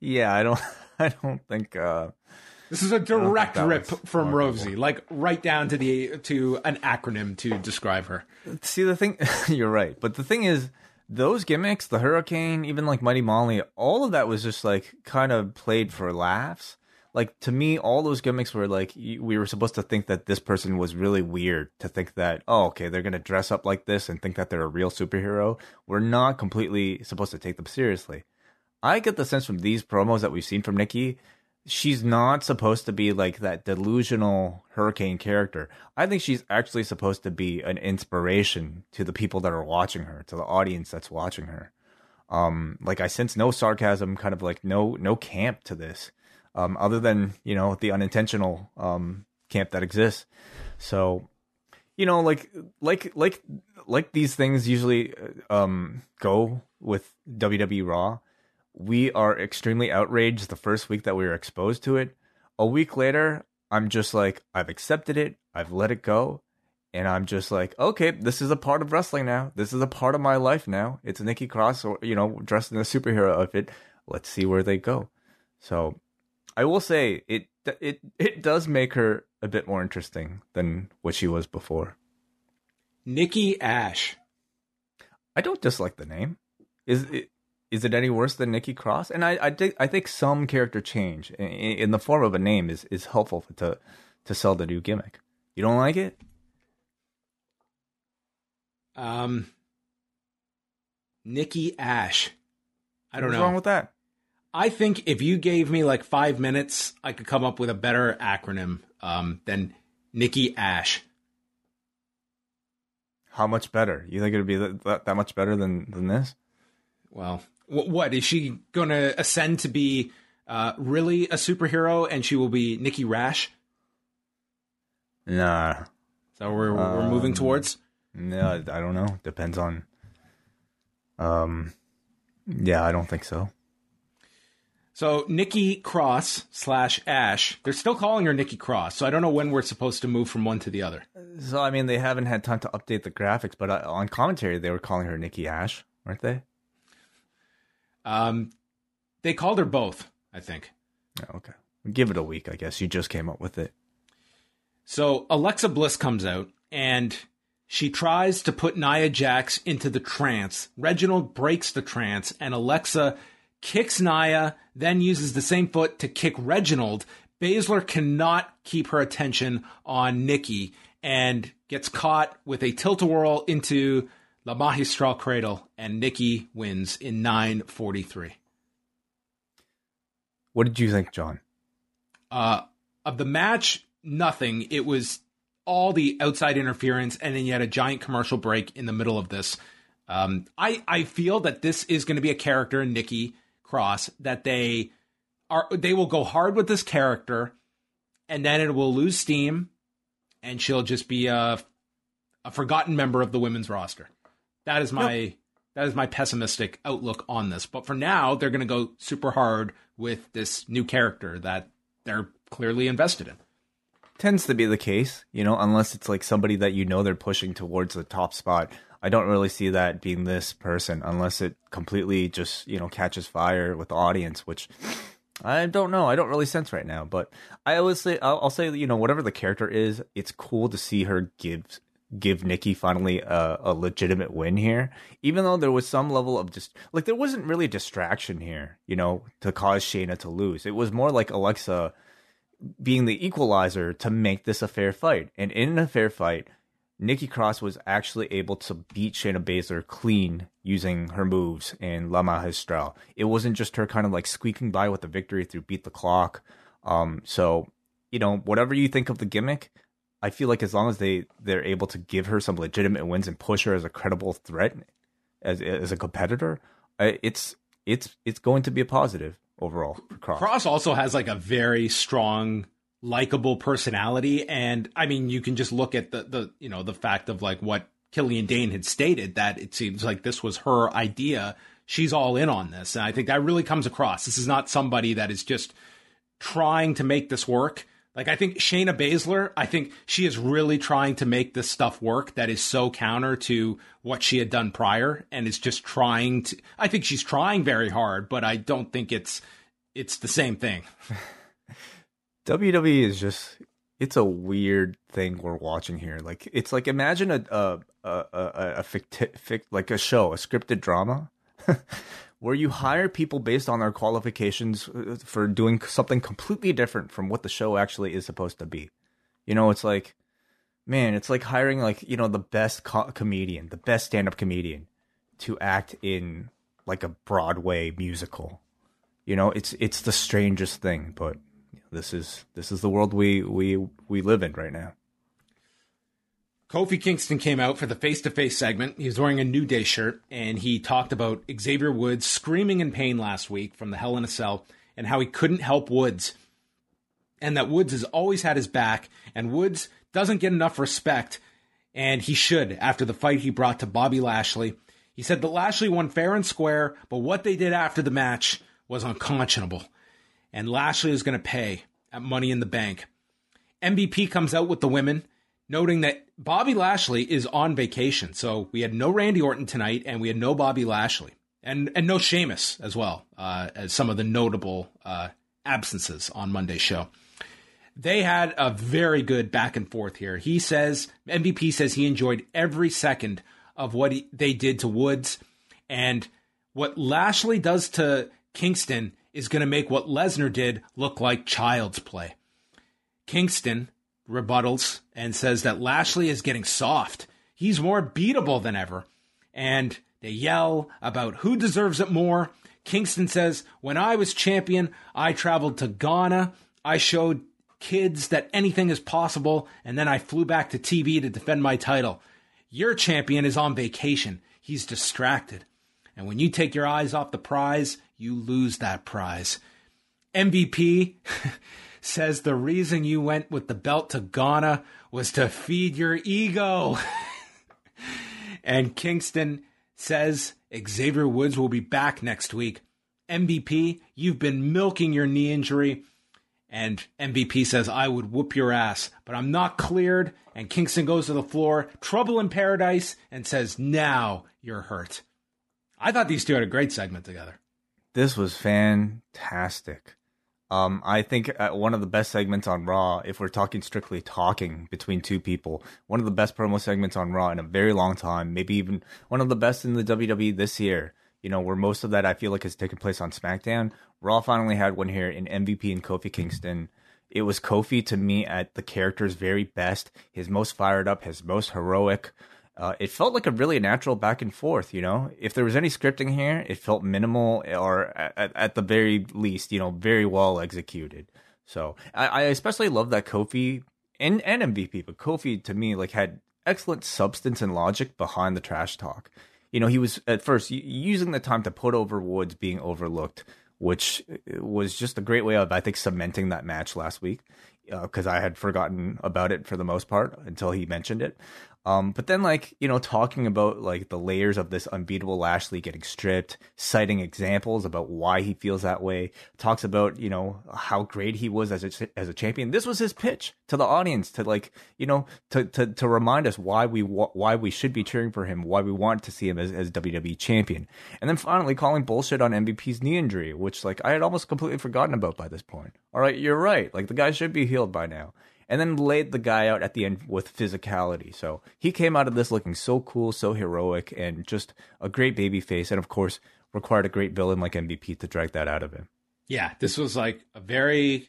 Yeah, I don't. I don't think. uh This is a direct rip from. Rosey, like right down to the to an acronym to describe her. See the thing, you're right, but the thing is, those gimmicks, the Hurricane, even like Mighty Molly, all of that was just like kind of played for laughs. Like to me, all those gimmicks were like we were supposed to think that this person was really weird to think that oh okay they're gonna dress up like this and think that they're a real superhero. We're not completely supposed to take them seriously. I get the sense from these promos that we've seen from Nikki, she's not supposed to be like that delusional hurricane character. I think she's actually supposed to be an inspiration to the people that are watching her, to the audience that's watching her. Um, like I sense no sarcasm, kind of like no no camp to this, um, other than you know the unintentional um camp that exists. So, you know, like like like like these things usually uh, um go with WWE Raw we are extremely outraged the first week that we were exposed to it. A week later, I'm just like, I've accepted it, I've let it go, and I'm just like, okay, this is a part of wrestling now. This is a part of my life now. It's Nikki Cross, or you know, dressed in a superhero outfit. Let's see where they go. So, I will say it it it does make her a bit more interesting than what she was before. Nikki Ash. I don't dislike the name. Is it is it any worse than Nikki Cross? And I I think I think some character change in, in the form of a name is is helpful to to sell the new gimmick. You don't like it? Um, Nikki Ash. I don't What's know. What's wrong with that? I think if you gave me like five minutes, I could come up with a better acronym um, than Nikki Ash. How much better? You think it'd be that, that, much better than than this? Well, wh- what is she going to ascend to be? Uh, really a superhero, and she will be Nikki Rash. Nah, So we're we're moving Um, towards. no, I don't know. Depends on. Um, yeah, I don't think so. So Nikki Cross slash Ash. They're still calling her Nikki Cross. So I don't know when we're supposed to move from one to the other. So I mean, they haven't had time to update the graphics, but uh, on commentary they were calling her Nikki Ash, weren't they? Um, they called her both. I think. Oh, okay, give it a week, I guess. You just came up with it. So Alexa Bliss comes out and she tries to put Nia Jax into the trance. Reginald breaks the trance and Alexa kicks Nia, then uses the same foot to kick Reginald. Baszler cannot keep her attention on Nikki and gets caught with a tilt-a-whirl into the Magistral Cradle and Nikki wins in 943. What did you think, John? Uh, of the match, nothing. It was all the outside interference, and then you had a giant commercial break in the middle of this. Um, I I feel that this is going to be a character, Nikki Cross, that they are they will go hard with this character, and then it will lose steam, and she'll just be a a forgotten member of the women's roster. That is my that is my pessimistic outlook on this. But for now, they're going to go super hard with this new character that they're clearly invested in. Tends to be the case, you know, unless it's like somebody that you know they're pushing towards the top spot. I don't really see that being this person unless it completely just, you know, catches fire with the audience, which I don't know. I don't really sense right now. But I always say, I'll, I'll say, you know, whatever the character is, it's cool to see her give give Nikki finally a, a legitimate win here, even though there was some level of just like there wasn't really a distraction here, you know, to cause Shayna to lose. It was more like Alexa being the equalizer to make this a fair fight. And in a fair fight, Nikki Cross was actually able to beat Shayna Baszler clean using her moves in La Magistral. It wasn't just her kind of like squeaking by with the victory through beat the clock. Um, so you know, whatever you think of the gimmick, I feel like as long as they they're able to give her some legitimate wins and push her as a credible threat as as a competitor, uh, it's it's it's going to be a positive overall for Cross. Cross also has like a very strong, likable personality, and I mean, you can just look at the the you know the fact of like what Killian Dain had stated that it seems like this was her idea. She's all in on this. And I think that really comes across. This is not somebody that is just trying to make this work. Like I think Shayna Baszler, I think she is really trying to make this stuff work that is so counter to what she had done prior and is just trying to I think she's trying very hard, but I don't think it's it's the same thing. WWE is just it's a weird thing we're watching here. Like it's like imagine a a a a, a ficti- fic, like a show, a scripted drama, where you hire people based on their qualifications uh, for doing something completely different from what the show actually is supposed to be. You know, it's like, man, it's like hiring like you know the best co- comedian, the best stand-up comedian, to act in like a Broadway musical. You know, it's it's the strangest thing, but this is this is the world we we we live in right now. Kofi Kingston came out for the face to face segment. He was wearing a New Day shirt and he talked about Xavier Woods screaming in pain last week from the Hell in a Cell and how he couldn't help Woods. And that Woods has always had his back and Woods doesn't get enough respect and he should after the fight he brought to Bobby Lashley. He said that Lashley won fair and square, but what they did after the match was unconscionable and Lashley is going to pay at Money in the Bank. MVP comes out with the women, noting that Bobby Lashley is on vacation. So we had no Randy Orton tonight, and we had no Bobby Lashley, and and no Sheamus as well uh, as some of the notable uh, absences on Monday's show. They had a very good back and forth here. He says MVP says he enjoyed every second of what he, they did to Woods, and what Lashley does to Kingston is going to make what Lesnar did look like child's play. Kingston rebuttals and says that Lashley is getting soft. He's more beatable than ever. And they yell about who deserves it more. Kingston says, When I was champion, I traveled to Ghana. I showed kids that anything is possible. And then I flew back to TV to defend my title. Your champion is on vacation. He's distracted. And when you take your eyes off the prize, you lose that prize. MVP says the reason you went with the belt to Ghana was to feed your ego. and Kingston says Xavier Woods will be back next week. MVP, you've been milking your knee injury. And MVP says, I would whoop your ass, but I'm not cleared. And Kingston goes to the floor, trouble in paradise, and says, Now you're hurt. I thought these two had a great segment together. This was fantastic. Um, I think uh, one of the best segments on Raw, if we're talking strictly talking between two people, one of the best promo segments on Raw in a very long time, maybe even one of the best in the WWE this year. You know, where most of that I feel like has taken place on SmackDown. Raw finally had one here in MVP and Kofi Kingston. It was Kofi to me at the character's very best, his most fired up, his most heroic. Uh, it felt like a really natural back and forth. You know, if there was any scripting here, it felt minimal or at, at the very least, you know, very well executed. So I, I especially love that Kofi and, and MVP, but Kofi to me like had excellent substance and logic behind the trash talk. You know, he was at first using the time to put over Woods being overlooked, which was just a great way of I think cementing that match last week because uh, I had forgotten about it for the most part until he mentioned it. Um, but then, like, you know, talking about like the layers of this unbeatable Lashley getting stripped, citing examples about why he feels that way, talks about, you know, how great he was as a, as a champion. This was his pitch to the audience to like, you know, to, to, to remind us why we, why we should be cheering for him, why we want to see him as, as WWE champion. And then finally calling bullshit on MVP's knee injury, which like I had almost completely forgotten about by this point. All right, you're right. Like the guy should be healed by now and then laid the guy out at the end with physicality. So he came out of this looking so cool, so heroic, and just a great baby face. And of course, required a great villain like MVP to drag that out of him. Yeah, this was like a very,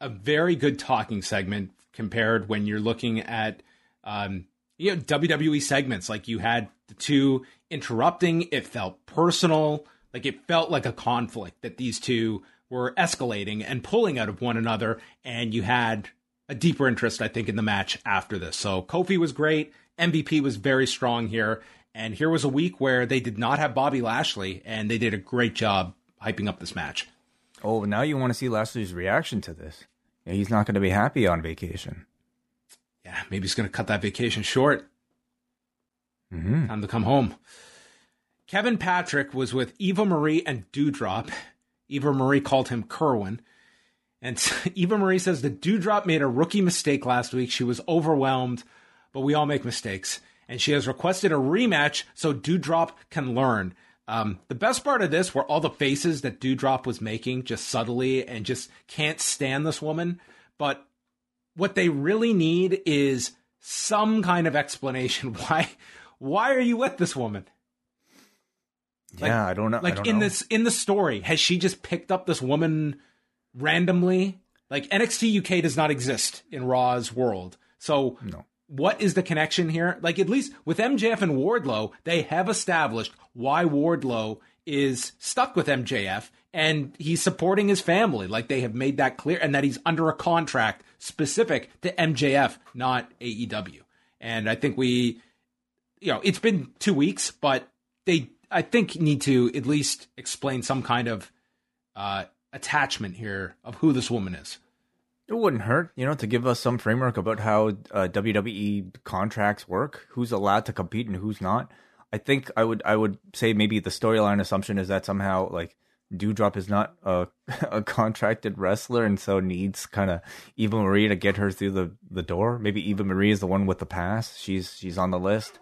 a very good talking segment compared when you're looking at, um, you know, WWE segments. Like you had the two interrupting. It felt personal. Like it felt like a conflict that these two were escalating and pulling out of one another. And you had a deeper interest, I think, in the match after this. So Kofi was great. MVP was very strong here. And here was a week where they did not have Bobby Lashley, and they did a great job hyping up this match. Oh, now you want to see Lashley's reaction to this. Yeah, he's not going to be happy on vacation. Yeah, maybe he's going to cut that vacation short. Mm-hmm. Time to come home. Kevin Patrick was with Eva Marie and Doudrop. Eva Marie called him Kerwin. And Eva Marie says that Doudrop made a rookie mistake last week. She was overwhelmed, but we all make mistakes. And she has requested a rematch so Doudrop can learn. Um, the best part of this were all the faces that Doudrop was making just subtly and just can't stand this woman. But what they really need is some kind of explanation. Why why are you with this woman? Like- yeah, I don't know. Like don't in know. this in the story, has she just picked up this woman randomly? Like NXT UK does not exist in Raw's world. So No. what is the connection here? Like at least with MJF and Wardlow, they have established why Wardlow is stuck with MJF and he's supporting his family. Like they have made that clear and that he's under a contract specific to MJF, not AEW. And I think we you know, it's been 2 weeks, but they I think need to at least explain some kind of uh attachment here of who this woman is. It wouldn't hurt, you know, to give us some framework about how uh, WWE contracts work, who's allowed to compete and who's not. I think I would I would say maybe the storyline assumption is that somehow like Doudrop is not a a contracted wrestler and so needs kind of Eva Marie to get her through the the door. Maybe Eva Marie is the one with the pass. She's she's on the list,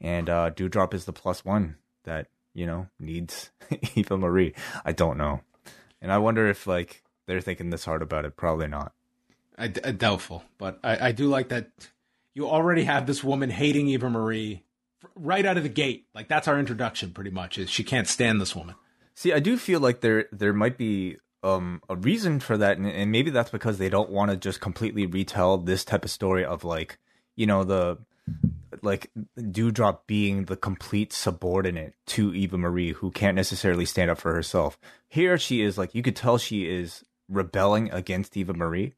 and uh, Doudrop is the plus one that you know needs Eva Marie. I don't know, and I wonder if like they're thinking this hard about it. Probably not. I, I doubtful, but I, I do like that you already have this woman hating Eva Marie right out of the gate. Like that's our introduction, pretty much. Is she can't stand this woman. See, I do feel like there there might be um a reason for that, and, and maybe that's because they don't want to just completely retell this type of story of like you know the like Doudrop being the complete subordinate to Eva Marie, who can't necessarily stand up for herself. Here she is, like you could tell she is rebelling against Eva Marie,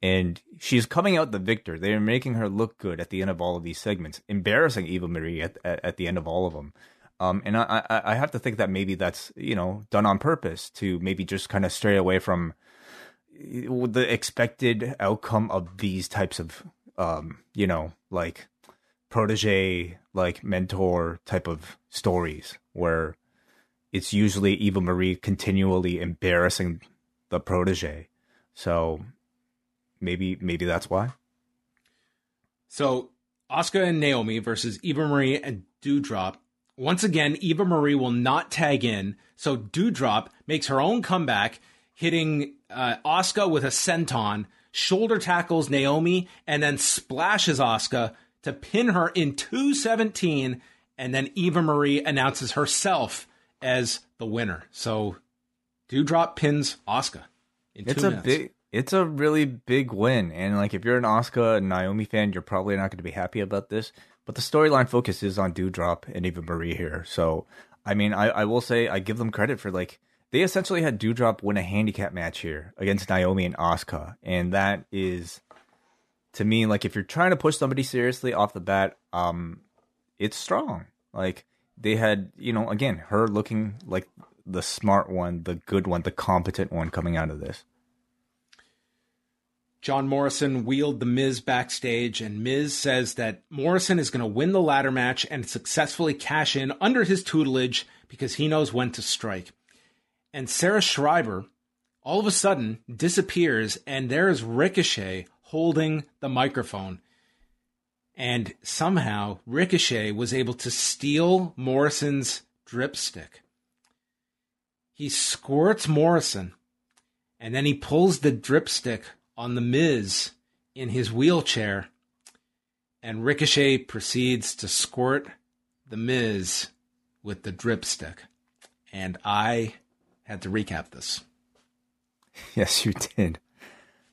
and she's coming out the victor. They're making her look good at the end of all of these segments, embarrassing Eva Marie at at, at the end of all of them. Um, and I, I I have to think that maybe that's you know done on purpose to maybe just kind of stray away from the expected outcome of these types of um you know like protege like mentor type of stories where it's usually Eva Marie continually embarrassing the protege. So maybe maybe that's why. So Asuka and Naomi versus Eva Marie and Doudrop. Once again, Eva Marie will not tag in, so Doudrop makes her own comeback, hitting uh, Asuka with a senton, shoulder tackles Naomi, and then splashes Asuka to pin her in 217, and then Eva Marie announces herself as the winner. So Doudrop pins Asuka in It's two a minutes. big it's a really big win. And like if you're an Asuka and Naomi fan, you're probably not going to be happy about this. But the storyline focus is on Doudrop and Eva Marie here. So I mean, I, I will say I give them credit for like they essentially had Doudrop win a handicap match here against Naomi and Asuka, and that is to me like if you're trying to push somebody seriously off the bat, um, it's strong. Like they had, you know, again, her looking like the smart one, the good one, the competent one coming out of this. John Morrison wheeled The Miz backstage, and Miz says that Morrison is going to win the ladder match and successfully cash in under his tutelage because he knows when to strike. And Sarah Schreiber all of a sudden disappears, and there is Ricochet holding the microphone. And somehow Ricochet was able to steal Morrison's dripstick. He squirts Morrison, and then he pulls the dripstick on the Miz in his wheelchair, and Ricochet proceeds to squirt the Miz with the dripstick. And I had to recap this. Yes, you did.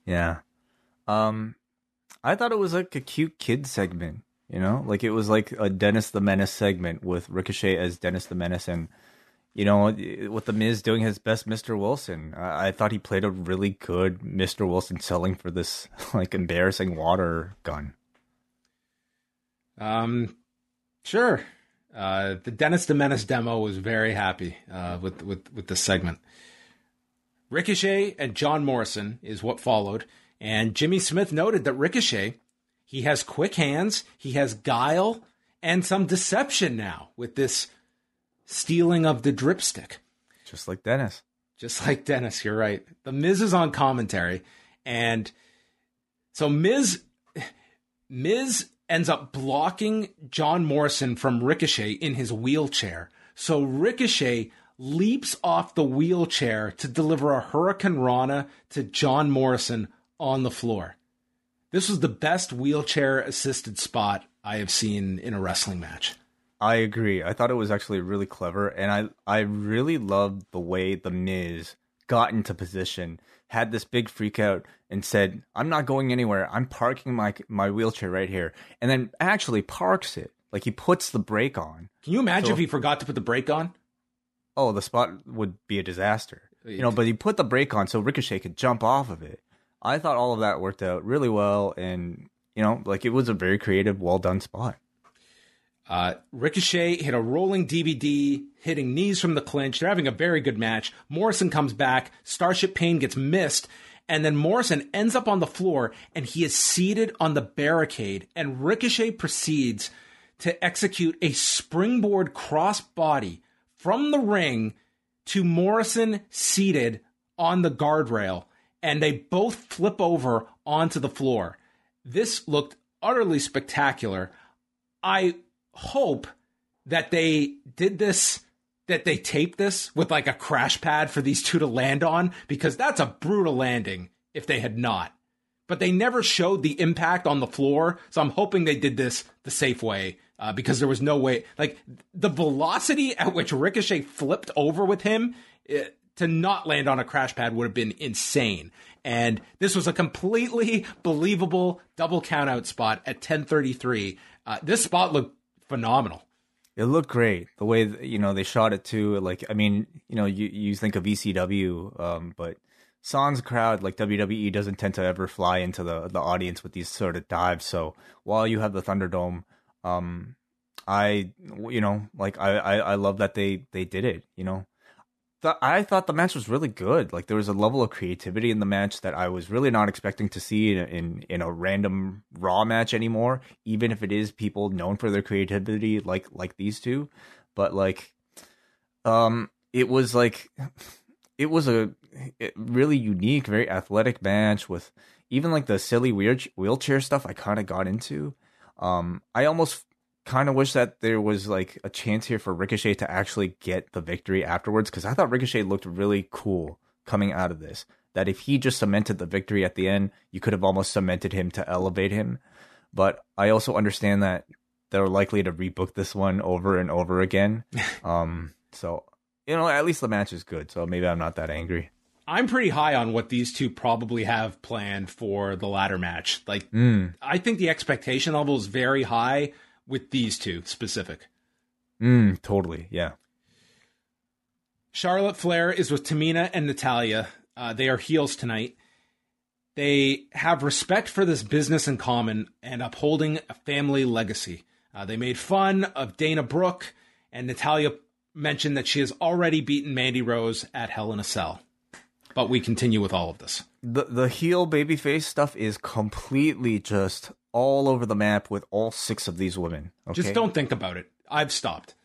Yeah. Um I thought it was like a cute kid segment, you know? Like it was like a Dennis the Menace segment with Ricochet as Dennis the Menace and you know, with the Miz doing his best Mr. Wilson. I, I thought he played a really good Mr. Wilson selling for this like embarrassing water gun. Um, sure. Uh, the Dennis the Menace demo was very happy uh, with with with this segment. Ricochet and John Morrison is what followed, and Jimmy Smith noted that Ricochet he has quick hands, he has guile, and some deception now with this stealing of the dripstick. Just like Dennis. Just like Dennis, you're right. The Miz is on commentary, and so Miz Miz ends up blocking John Morrison from Ricochet in his wheelchair. So Ricochet leaps off the wheelchair to deliver a hurricanrana to John Morrison on the floor. This was the best wheelchair assisted spot I have seen in a wrestling match. I agree. I thought it was actually really clever, and I I really loved the way the Miz got into position, had this big freak out, and said, "I'm not going anywhere. I'm parking my my wheelchair right here," and then actually parks it. Like he puts the brake on. Can you imagine So- if he forgot to put the brake on? Oh, the spot would be a disaster. You know, but he put the brake on so Ricochet could jump off of it. I thought all of that worked out really well, and you know, like it was a very creative, well done spot. Uh, Ricochet hit a rolling DVD, hitting knees from the clinch. They're having a very good match. Morrison comes back. Starship Pain gets missed. And then Morrison ends up on the floor and he is seated on the barricade. And Ricochet proceeds to execute a springboard crossbody from the ring to Morrison seated on the guardrail. And they both flip over onto the floor. This looked utterly spectacular. I hope that they did this, that they taped this with like a crash pad for these two to land on, because that's a brutal landing if they had not. But they never showed the impact on the floor, so I'm hoping they did this the safe way. Uh, because there was no way, like the velocity at which Ricochet flipped over with him eh, to not land on a crash pad would have been insane. And this was a completely believable double countout spot at 10:33. Uh, this spot looked phenomenal. It looked great the way you know they shot it too. Like I mean, you know, you you think of ECW, um, but Sans crowd like WWE doesn't tend to ever fly into the the audience with these sort of dives. So while you have the Thunderdome, um, I you know like I I, I love that they they did it. You know, I thought the match was really good. Like there was a level of creativity in the match that I was really not expecting to see in in, in a random Raw match anymore. Even if it is people known for their creativity, like like these two, but like, um, it was like, it was a really unique, very athletic match with even like the silly weird wheelchair stuff. I kind of got into. Um, I almost kind of wish that there was like a chance here for Ricochet to actually get the victory afterwards because I thought Ricochet looked really cool coming out of this. That if he just cemented the victory at the end, you could have almost cemented him to elevate him. But I also understand that they're likely to rebook this one over and over again. um, so you know, at least the match is good. So maybe I'm not that angry. I'm pretty high on what these two probably have planned for the ladder match. Like, Mm, I think the expectation level is very high with these two specific. mm, totally. Yeah. Charlotte Flair is with Tamina and Natalya. Uh, they are heels tonight. They have respect for this business in common and upholding a family legacy. Uh, they made fun of Dana Brooke, and Natalya mentioned that she has already beaten Mandy Rose at Hell in a Cell. But we continue with all of this. the the heel babyface stuff is completely just all over the map with all six of these women. Okay? Just don't think about it. I've stopped.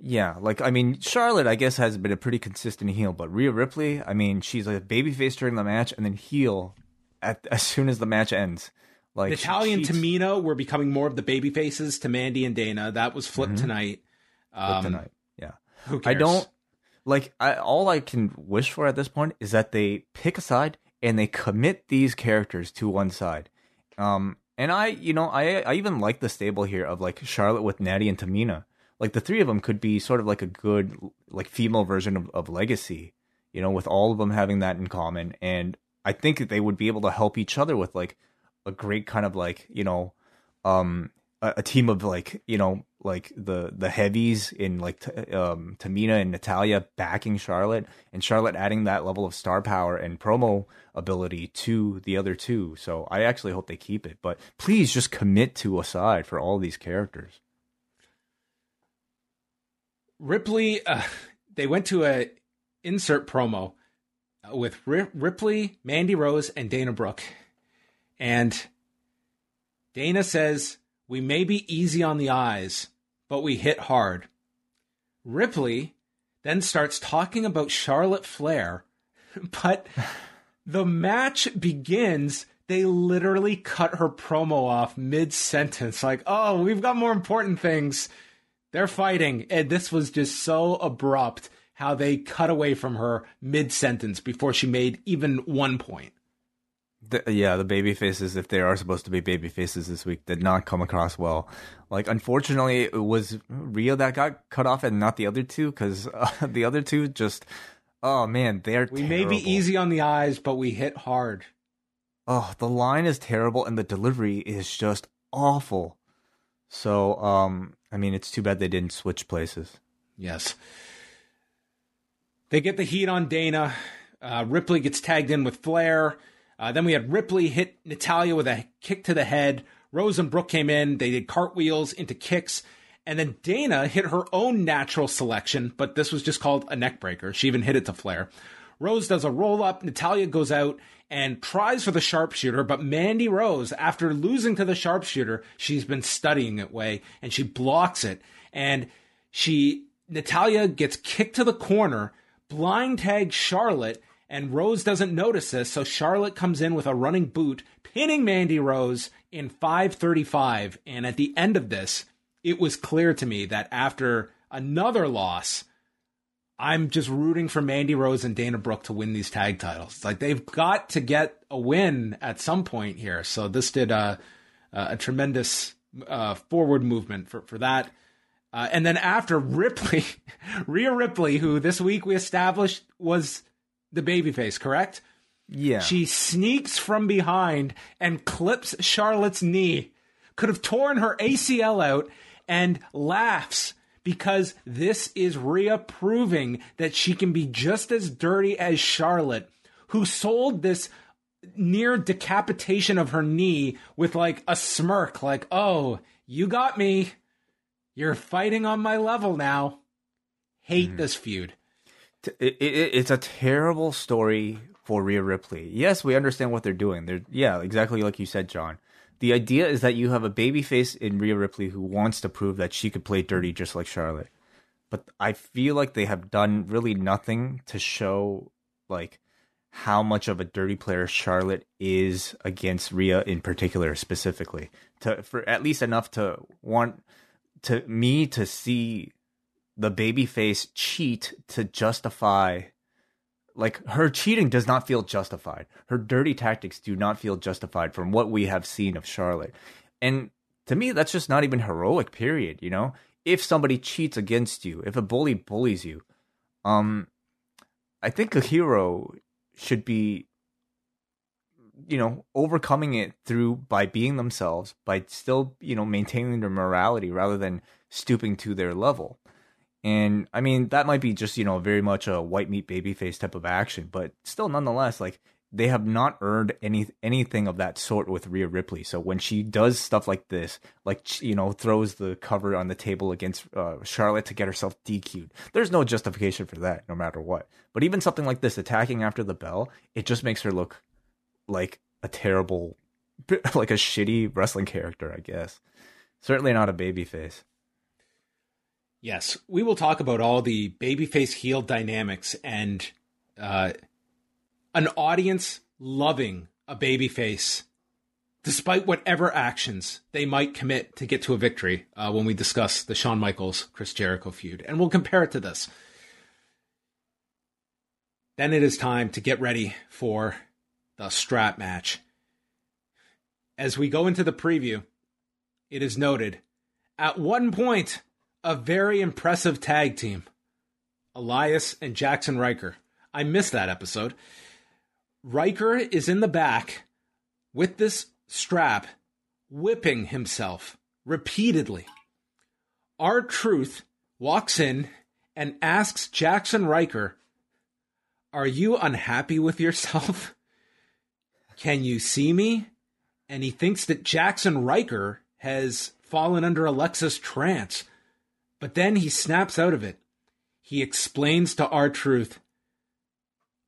Yeah, like I mean, Charlotte, I guess, has been a pretty consistent heel, but Rhea Ripley, I mean, she's a babyface during the match and then heel at as soon as the match ends. Like Natalya and Tamina were becoming more of the baby faces to Mandy and Dana. That was flipped tonight. flipped Um, tonight. Yeah, Who I cares? don't like. I all I can wish for at this point is that they pick a side and they commit these characters to one side. Um, and I, you know, I I even like the stable here of like Charlotte with Natty and Tamina. Like the three of them could be sort of like a good like female version of, of Legacy. You know, with all of them having that in common, and I think that they would be able to help each other with like a great kind of like you know, um, a, a team of like you know like the the heavies in like t- um Tamina and Natalya backing Charlotte and Charlotte adding that level of star power and promo ability to the other two. So I actually hope they keep it. But please just commit to a side for all these characters. Ripley, uh, they went to a insert promo uh, with Ri- Ripley, Mandy Rose, and Dana Brooke, and Dana says we may be easy on the eyes, but we hit hard. Ripley then starts talking about Charlotte Flair, but the match begins. They literally cut her promo off mid sentence, like, oh, we've got more important things. They're fighting. And this was just so abrupt how they cut away from her mid sentence before she made even one point. The, yeah, the baby faces, if they are supposed to be baby faces this week, did not come across well. Like, unfortunately, it was Rhea that got cut off and not the other two, because uh, the other two just, oh man, they're we terrible. may be easy on the eyes, but we hit hard. Oh, the line is terrible and the delivery is just awful. So, um, I mean, it's too bad they didn't switch places. Yes. They get the heat on Dana. Uh, Ripley gets tagged in with Flair. Uh, then we had Ripley hit Natalya with a kick to the head. Rose and Brooke came in. They did cartwheels into kicks. And then Dana hit her own natural selection, but this was just called a neck breaker. She even hit it to Flair. Rose does a roll up. Natalya goes out and tries for the sharpshooter, but Mandy Rose, after losing to the sharpshooter, she's been studying it way and she blocks it. And she, Natalya gets kicked to the corner, blind tags Charlotte, and Rose doesn't notice this, so Charlotte comes in with a running boot, pinning Mandy Rose in 535. And at the end of this, it was clear to me that after another loss, I'm just rooting for Mandy Rose and Dana Brooke to win these tag titles. It's like they've got to get a win at some point here. So this did a, a tremendous uh, forward movement for, for that. Uh, and then after Ripley, Rhea Ripley, who this week we established was the babyface, correct? Yeah. She sneaks from behind and clips Charlotte's knee. Could have torn her ACL out and laughs because this is Rhea proving that she can be just as dirty as Charlotte, who sold this near decapitation of her knee with like a smirk, like, oh, you got me. You're fighting on my level now. Hate mm. this feud it, it, it's a terrible story for Rhea Ripley. Yes, we understand what they're doing. They're yeah, exactly like you said, John. The idea is that you have a babyface in Rhea Ripley who wants to prove that she could play dirty just like Charlotte. But I feel like they have done really nothing to show like how much of a dirty player Charlotte is against Rhea in particular specifically. To for at least enough to want to me to see the babyface cheat to justify like her cheating does not feel justified. Her dirty tactics do not feel justified from what we have seen of Charlotte. And to me that's just not even heroic period, you know? If somebody cheats against you, if a bully bullies you, um I think a hero should be you know overcoming it through by being themselves by still you know maintaining their morality rather than stooping to their level and I mean, that might be just, you know, very much a white meat babyface type of action, but still nonetheless, like they have not earned any anything of that sort with Rhea Ripley. So when she does stuff like this, like you know, throws the cover on the table against uh, Charlotte to get herself DQ'd, there's no justification for that, no matter what. But even something like this, attacking after the bell, it just makes her look like a terrible, like a shitty wrestling character, I guess. Certainly not a babyface. Yes, we will talk about all the babyface heel dynamics and uh, an audience loving a babyface despite whatever actions they might commit to get to a victory uh, when we discuss the Shawn Michaels Chris Jericho feud. And we'll compare it to this. Then it is time to get ready for the strap match. As we go into the preview, it is noted at one point a very impressive tag team. Elias and Jaxson Ryker. I missed that episode. Ryker is in the back with this strap, whipping himself repeatedly. R-Truth walks in and asks Jaxson Ryker, Are you unhappy with yourself? Can you see me? And he thinks that Jackson Ryker has fallen under Alexa's trance. But then he snaps out of it. He explains to R-Truth,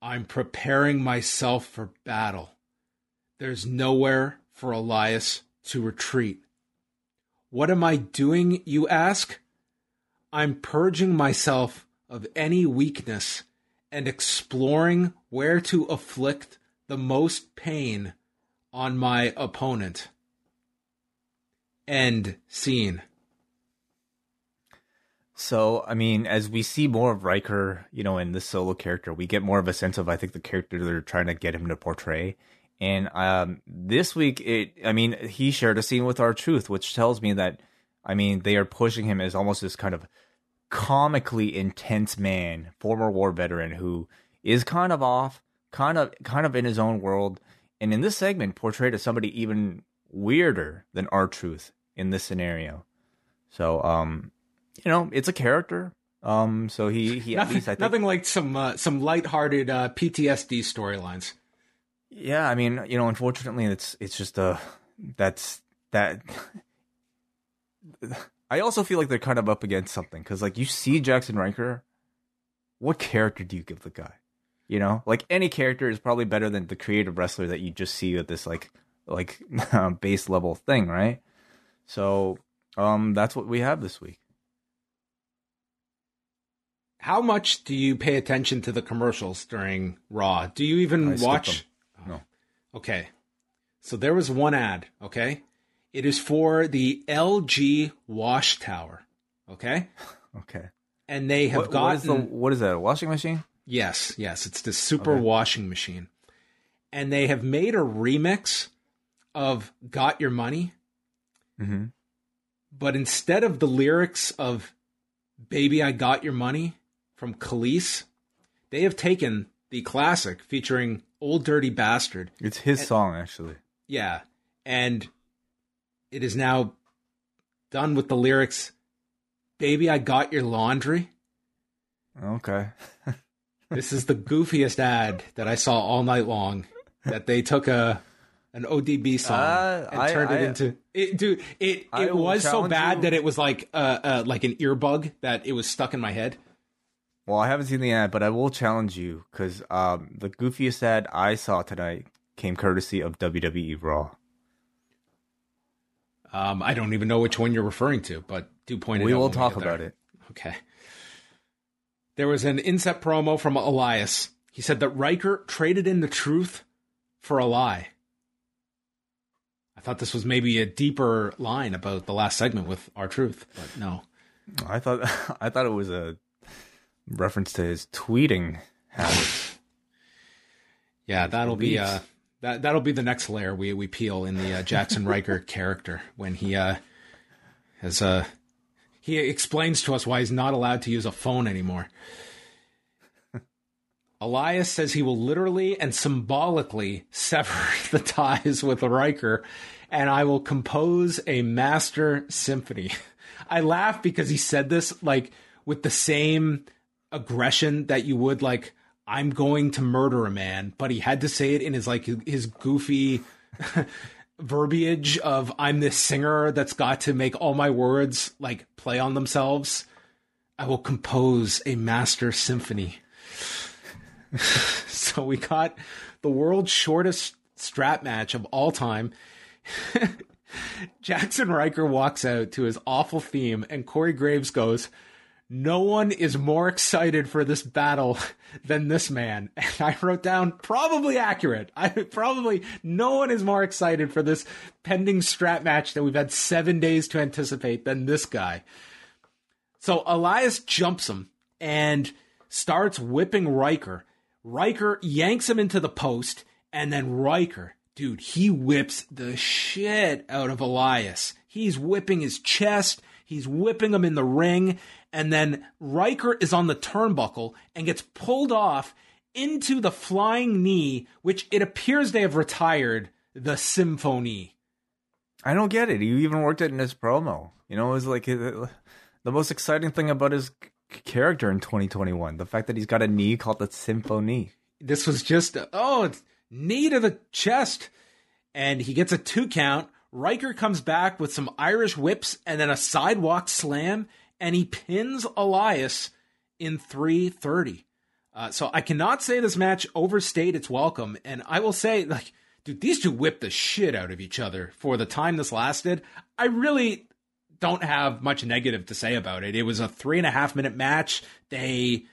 I'm preparing myself for battle. There's nowhere for Elias to retreat. What am I doing, you ask? I'm purging myself of any weakness and exploring where to afflict the most pain on my opponent. End scene. So, I mean, as we see more of Ryker, you know, in this solo character, we get more of a sense of, I think, the character they're trying to get him to portray. And um, this week, it, I mean, he shared a scene with R-Truth, which tells me that, I mean, they are pushing him as almost this kind of comically intense man, former war veteran who is kind of off, kind of, kind of in his own world, and in this segment, portrayed as somebody even weirder than R-Truth in this scenario. So, um, you know, it's a character. Um, so he he nothing, least I think nothing like some uh, some lighthearted uh, PTSD storylines. Yeah, I mean, you know, unfortunately, it's it's just a that's that. I also feel like they're kind of up against something because, like, you see Jaxson Ryker, what character do you give the guy? You know, like any character is probably better than the creative wrestler that you just see at this like like base level thing, right? So, um, that's what we have this week. How much do you pay attention to the commercials during Raw? Do you even I watch? No. Okay. So there was one ad, okay? It is for the LG wash tower, okay? Okay. And they have What, what is gotten the what is that? A washing machine? Yes, yes, it's the super Okay. washing machine. And they have made a remix of Got Your Money, Mm-hmm. but instead of the lyrics of Baby I Got Your Money from Kelis, they have taken the classic featuring Ol' Dirty Bastard It's his song, actually. Yeah. And it is now done with the lyrics Baby, I got your laundry. Okay. This is the goofiest ad that I saw all night long. That they took a an ODB song Uh, and I- turned it into it. Dude, it I it was so bad you- that it was like uh, uh like an earbug that it was stuck in my head. Well, I haven't seen the ad, but I will challenge you because um, the goofiest ad I saw tonight came courtesy of WWE Raw. Um, I don't even know which one you're referring to, but do point it out. We will talk about it. Okay. There was an inset promo from Elias. He said that Ryker traded in the truth for a lie. I thought this was maybe a deeper line about the last segment with R-Truth, but no. I thought I thought it was a reference to his tweeting habits. Yeah, that'll be uh that that'll be the next layer we we peel in the uh, Jaxson Ryker character when he uh has uh he explains to us why he's not allowed to use a phone anymore. Elias says he will literally and symbolically sever the ties with Ryker and I will compose a master symphony. I laugh because he said this like with the same aggression that you would like I'm going to murder a man, but he had to say it in his like his goofy verbiage of I'm this singer that's got to make all my words like play on themselves. I will compose a master symphony. so we got the world's shortest strap match of all time. Jaxson Ryker walks out to his awful theme, and Corey Graves goes, No one is more excited for this battle than this man. And I wrote down, probably accurate. I probably, no one is more excited for this pending strap match that we've had seven days to anticipate than this guy. So Elias jumps him and starts whipping Ryker. Ryker yanks him into the post, and then Ryker, dude, he whips the shit out of Elias. He's whipping his chest, he's whipping him in the ring, and then Ryker is on the turnbuckle and gets pulled off into the flying knee, which it appears they have retired the symphony. I don't get it. He even worked it in his promo. You know, it was like uh, the most exciting thing about his character in 2021. The fact that he's got a knee called the Symphony. this was just oh it's knee to the chest and he gets a two count Ryker comes back with some Irish whips and then a sidewalk slam and he pins Elias in 330 uh, so I cannot say this match overstayed its welcome and I will say like dude these two whipped the shit out of each other for the time this lasted I really don't have much negative to say about it. It was a three and a half minute match. They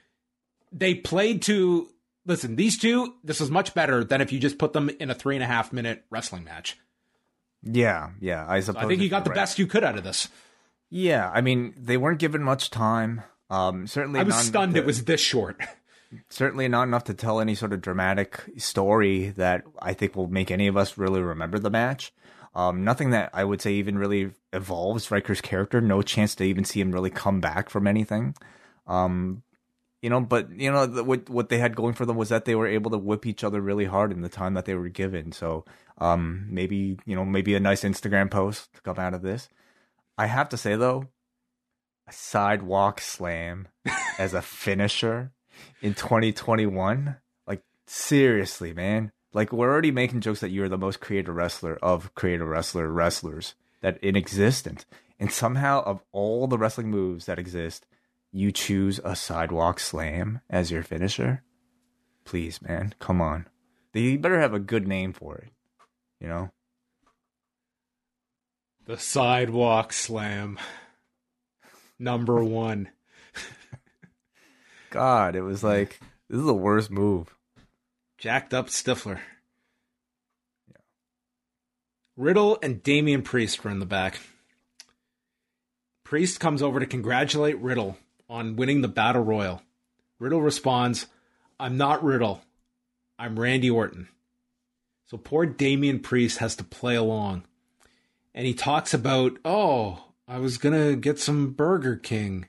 they played to listen. These two, this was much better than if you just put them in a three and a half minute wrestling match. Yeah, yeah. I suppose. I think he got the right. best you could out of this. Yeah, I mean, they weren't given much time. Um, certainly, I was stunned to- it was this short. certainly not enough to tell any sort of dramatic story that I think will make any of us really remember the match. Um, nothing that I would say even really evolves Ryker's character. No chance to even see him really come back from anything. Um, you know, but you know the, what what they had going for them was that they were able to whip each other really hard in the time that they were given. So um, maybe you know maybe a nice Instagram post to come out of this. I have to say though, a sidewalk slam as a finisher in 2021 like seriously man like we're already making jokes that you're the most creative wrestler of creative wrestler wrestlers that in existence and somehow of all the wrestling moves that exist you choose a sidewalk slam as your finisher please man come on They better have a good name for it you know The sidewalk slam. Number one. god it was like this is the worst move Jacked up Stifler. Riddle and Damian Priest were in the back. Priest comes over to congratulate Riddle on winning the Battle Royal. Riddle responds, I'm not Riddle. I'm Randy Orton. So poor Damian Priest has to play along. And he talks about, oh, I was going to get some Burger King.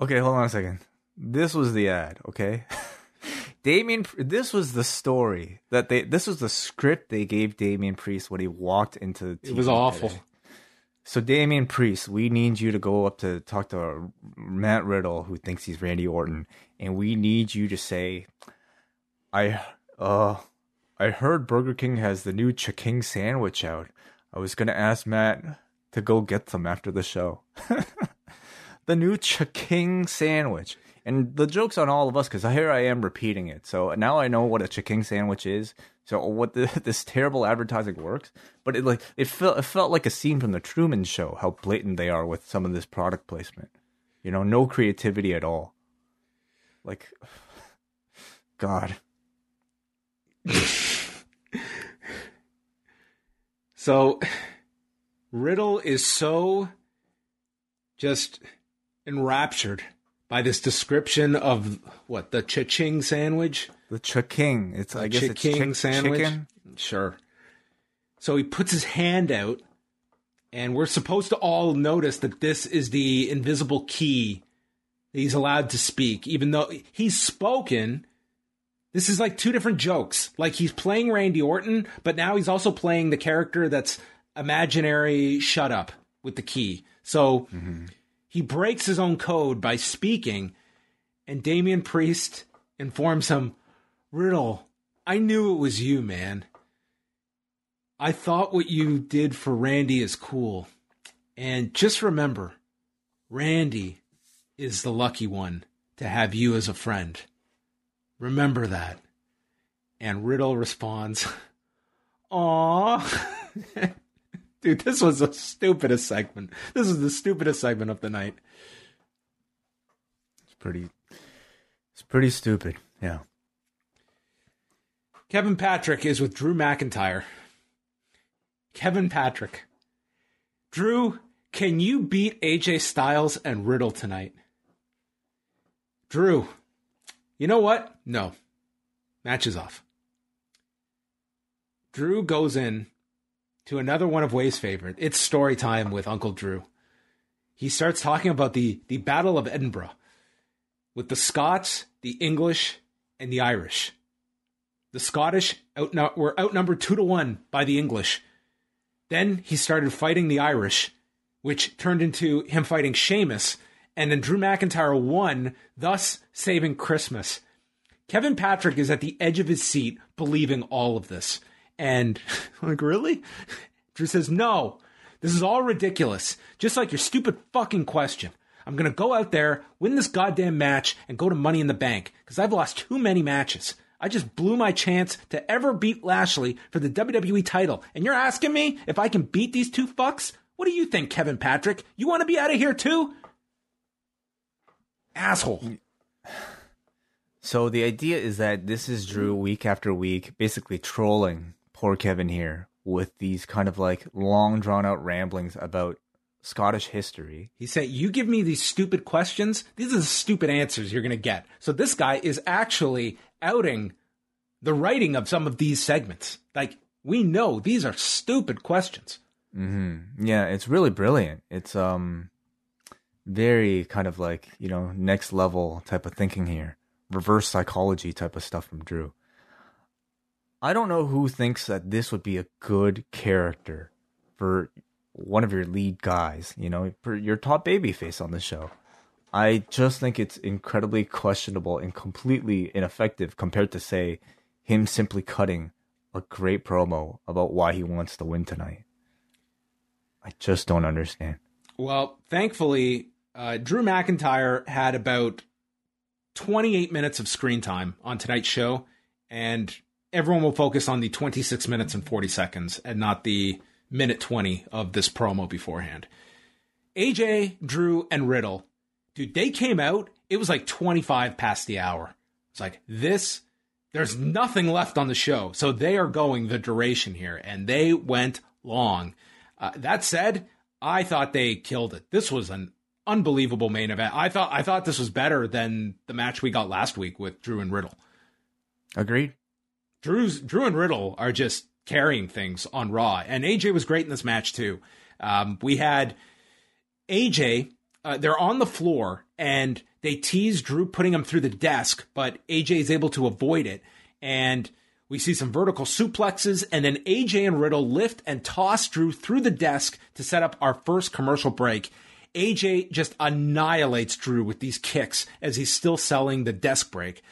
Okay, hold on a second. This was the ad, okay? Damian, this was the story that they. This was the script they gave Damian Priest when he walked into. The It was awful. today. So Damian Priest, we need you to go up to talk to Matt Riddle, who thinks he's Randy Orton, and we need you to say, "I, uh, I heard Burger King has the new Ch'King sandwich out. I was gonna ask Matt to go get some after the show." the new Ch'King sandwich. And the joke's on all of us because here I am repeating it. So now I know what a Ch'King sandwich is. So what the, this terrible advertising works. But it like it felt it felt like a scene from the Truman Show. How blatant they are with some of this product placement. You know, no creativity at all. Like, God. So Riddle is so just enraptured by this description of what the cha-ching sandwich, The Ch'King. It's I guess it's chick- sandwich. chicken. Sure. So he puts his hand out, and we're supposed to all notice that this is the invisible key that he's allowed to speak, even though he's spoken. This is like two different jokes. Like he's playing Randy Orton, but now he's also playing the character that's imaginary shut up with the key. So mm-hmm. he breaks his own code by speaking, and Damian Priest informs him, Riddle, I knew it was you, man. I thought what you did for Randy is cool. And just remember, Randy is the lucky one to have you as a friend. Remember that. And Riddle responds, Aw. Dude, this was the stupidest segment. This is the stupidest segment of the night. It's pretty. It's pretty stupid. Yeah. Kevin Patrick is with Drew McIntyre. Kevin Patrick. Drew, can you beat AJ Styles and Riddle tonight? Drew, you know what? No. Match is off. Drew goes in to another one of Wai's favorite. It's story time with Uncle Drew. He starts talking about the, the Battle of Edinburgh with the Scots, the English, and the Irish. The Scottish outnu- were outnumbered two to one by the English. Then he started fighting the Irish, which turned into him fighting Sheamus, and then Drew McIntyre won, thus saving Christmas. Kevin Patrick is at the edge of his seat, believing all of this. And, like, really? Drew says, no, this is all ridiculous. Just like your stupid fucking question. I'm going to go out there, win this goddamn match, and go to Money in the Bank, because I've lost too many matches. I just blew my chance to ever beat Lashley for the WWE title. And you're asking me if I can beat these two fucks? What do you think, Kevin Patrick? You want to be out of here too? Asshole. So the idea is that this is Drew week after week, basically trolling poor Kevin here with these kind of like long drawn out ramblings about Scottish history. He said, You give me these stupid questions, these are the stupid answers you're going to get. So this guy is actually outing the writing of some of these segments. Like, we know these are stupid questions. Mm-hmm. Yeah, it's really brilliant. It's um very kind of like, you know, next level type of thinking here. Reverse psychology type of stuff from Drew. I don't know who thinks that this would be a good character for one of your lead guys, you know, your top baby face on the show. I just think it's incredibly questionable and completely ineffective compared to say him simply cutting a great promo about why he wants to win tonight. I just don't understand. Well, thankfully, uh, Drew McIntyre had about 28 minutes of screen time on tonight's show, and everyone will focus on the 26 minutes and 40 seconds and not the minute 20 of this promo beforehand. AJ, Drew, and Riddle, dude, they came out, it was like 25 past the hour. It's like, this, there's nothing left on the show. So they are going the duration here, and they went long. Uh, that said, I thought they killed it. This was an unbelievable main event. I thought I thought this was better than the match we got last week with Drew and Riddle. Agreed. Drew's Drew and Riddle are just carrying things on Raw, and AJ was great in this match too. Um, we had AJ. Uh, they're on the floor and they tease Drew putting him through the desk, but AJ is able to avoid it. And we see some vertical suplexes, and then AJ and Riddle lift and toss Drew through the desk to set up our first commercial break. AJ just annihilates Drew with these kicks as he's still selling the desk break.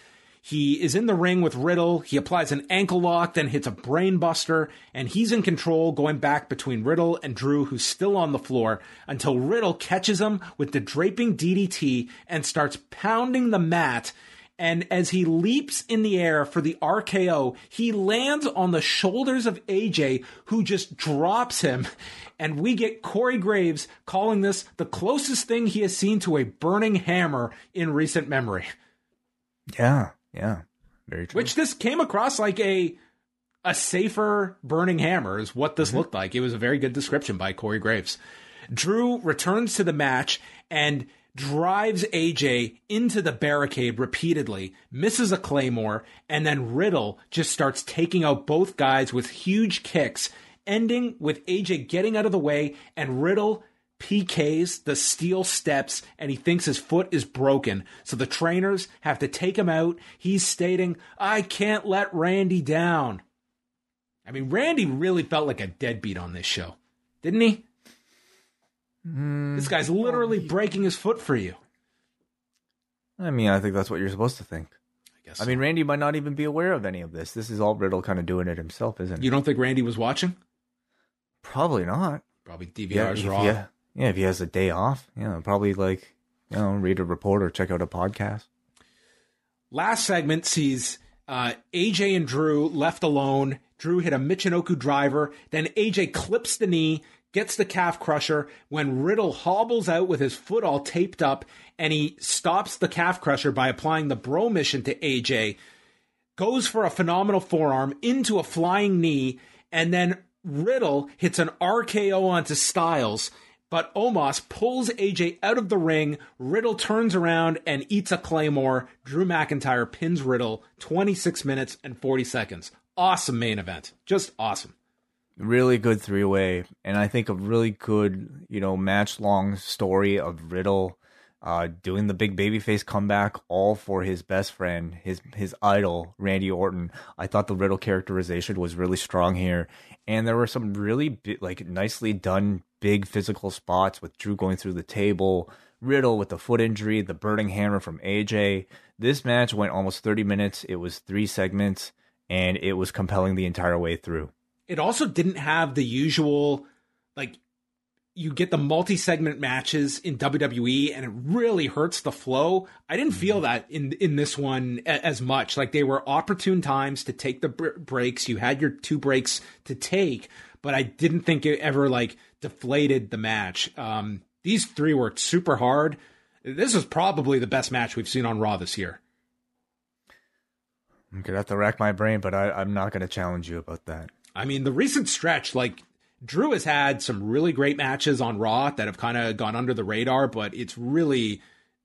He is in the ring with Riddle. He applies an ankle lock, then hits a brainbuster, and he's in control going back between Riddle and Drew, who's still on the floor, until Riddle catches him with the draping DDT and starts pounding the mat. And as he leaps in the air for the RKO, he lands on the shoulders of AJ, who just drops him. And we get Corey Graves calling this the closest thing he has seen to a burning hammer in recent memory. Yeah, yeah, very true. Which this came across like a a safer burning hammer is what this mm-hmm. looked like. It was a very good description by Corey Graves. Drew returns to the match and drives AJ into the barricade repeatedly, misses a claymore, and then Riddle just starts taking out both guys with huge kicks, ending with AJ getting out of the way and Riddle PKs the steel steps and he thinks his foot is broken. So the trainers have to take him out. He's stating, I can't let Randy down. I mean, Randy really felt like a deadbeat on this show, didn't he? Mm, This guy's literally breaking his foot for you. I mean, I think that's what you're supposed to think. I guess. I mean, Randy might not even be aware of any of this. This is all Riddle kind of doing it himself, isn't it? you don't think Randy was watching? Probably not. Probably DVR's if, raw. yeah, yeah. If he has a day off, you know, probably like you know, read a report or check out a podcast. Last segment sees uh, AJ and Drew left alone. Drew hit a Michinoku driver. Then AJ clips the knee, gets the calf crusher. When Riddle hobbles out with his foot all taped up, and he stops the calf crusher by applying the Bromission to AJ, goes for a phenomenal forearm into a flying knee, and then Riddle hits an RKO onto Styles. But Omos pulls AJ out of the ring. Riddle turns around and eats a claymore. Drew McIntyre pins Riddle 26 minutes and 40 seconds. Awesome main event. Just awesome. Really good three way, and I think a really good you know match long story of Riddle uh, doing the big babyface comeback, all for his best friend, his his idol Randy Orton. I thought the Riddle characterization was really strong here, and there were some really bi- like nicely done big physical spots with Drew going through the table, Riddle with the foot injury, the burning hammer from AJ. This match went almost 30 minutes. It was three segments, and it was compelling the entire way through. It also didn't have the usual, like, you get the multi segment matches in WWE and it really hurts the flow. I didn't feel that in in this one a- as much. Like they were opportune times to take the br- breaks. You had your two breaks to take, but I didn't think it ever like deflated the match. Um, these three worked super hard. This was probably the best match we've seen on Raw this year. I'm gonna have to rack my brain, but I, I'm not gonna challenge you about that. I mean, the recent stretch, like Drew has had some really great matches on Raw that have kind of gone under the radar, but it's really,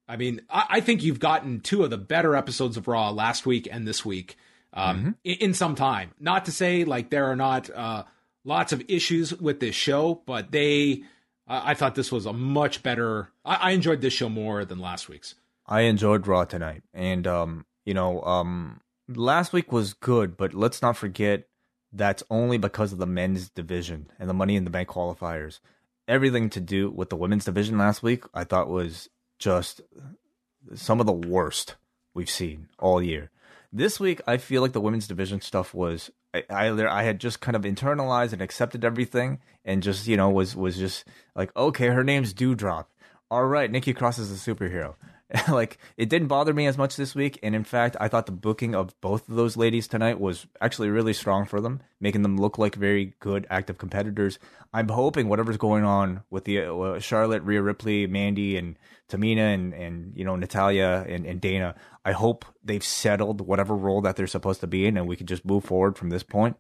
I mean, I, I, think you've gotten two of the better episodes of Raw last week and this week um, mm-hmm. in, in, some time. Not to say like there are not uh, lots of issues with this show, but they, uh, I thought this was a much better. I, I, enjoyed this show more than last week's. I enjoyed Raw tonight, and um, you know, um, last week was good, but let's not forget that's only because of the men's division and the Money in the Bank qualifiers. Everything to do with the women's division last week, I thought was just some of the worst we've seen all year. This week, I feel like the women's division stuff was I, I, I had just kind of internalized and accepted everything, and just you know was was just like okay, her name's Doudrop. All right, Nikki Cross is a superhero. like it didn't bother me as much this week and in fact i thought the booking of both of those ladies tonight was actually really strong for them making them look like very good active competitors. I'm hoping whatever's going on with the uh, charlotte rhea ripley mandy and tamina and, and you know natalya and, and dana i hope they've settled whatever role that they're supposed to be in and we can just move forward from this point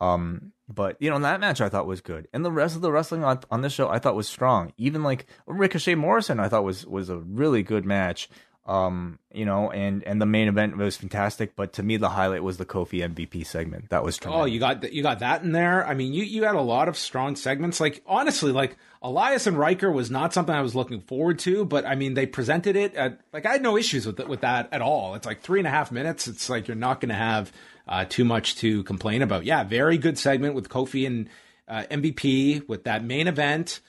um, but you know that match I thought was good, and the rest of the wrestling on, on this show I thought was strong. Even like Ricochet Morrison, I thought was was a really good match. Um, you know, and and the main event was fantastic, but to me the highlight was the Kofi MVP segment. That was tremendous. oh, you got you got that in there. I mean, you you had a lot of strong segments. Like honestly, like Elias and Ryker was not something I was looking forward to, but I mean they presented it at like I had no issues with it, with that at all. It's like three and a half minutes. It's like you're not going to have uh, too much to complain about. Yeah, very good segment with Kofi and uh, MVP with that main event.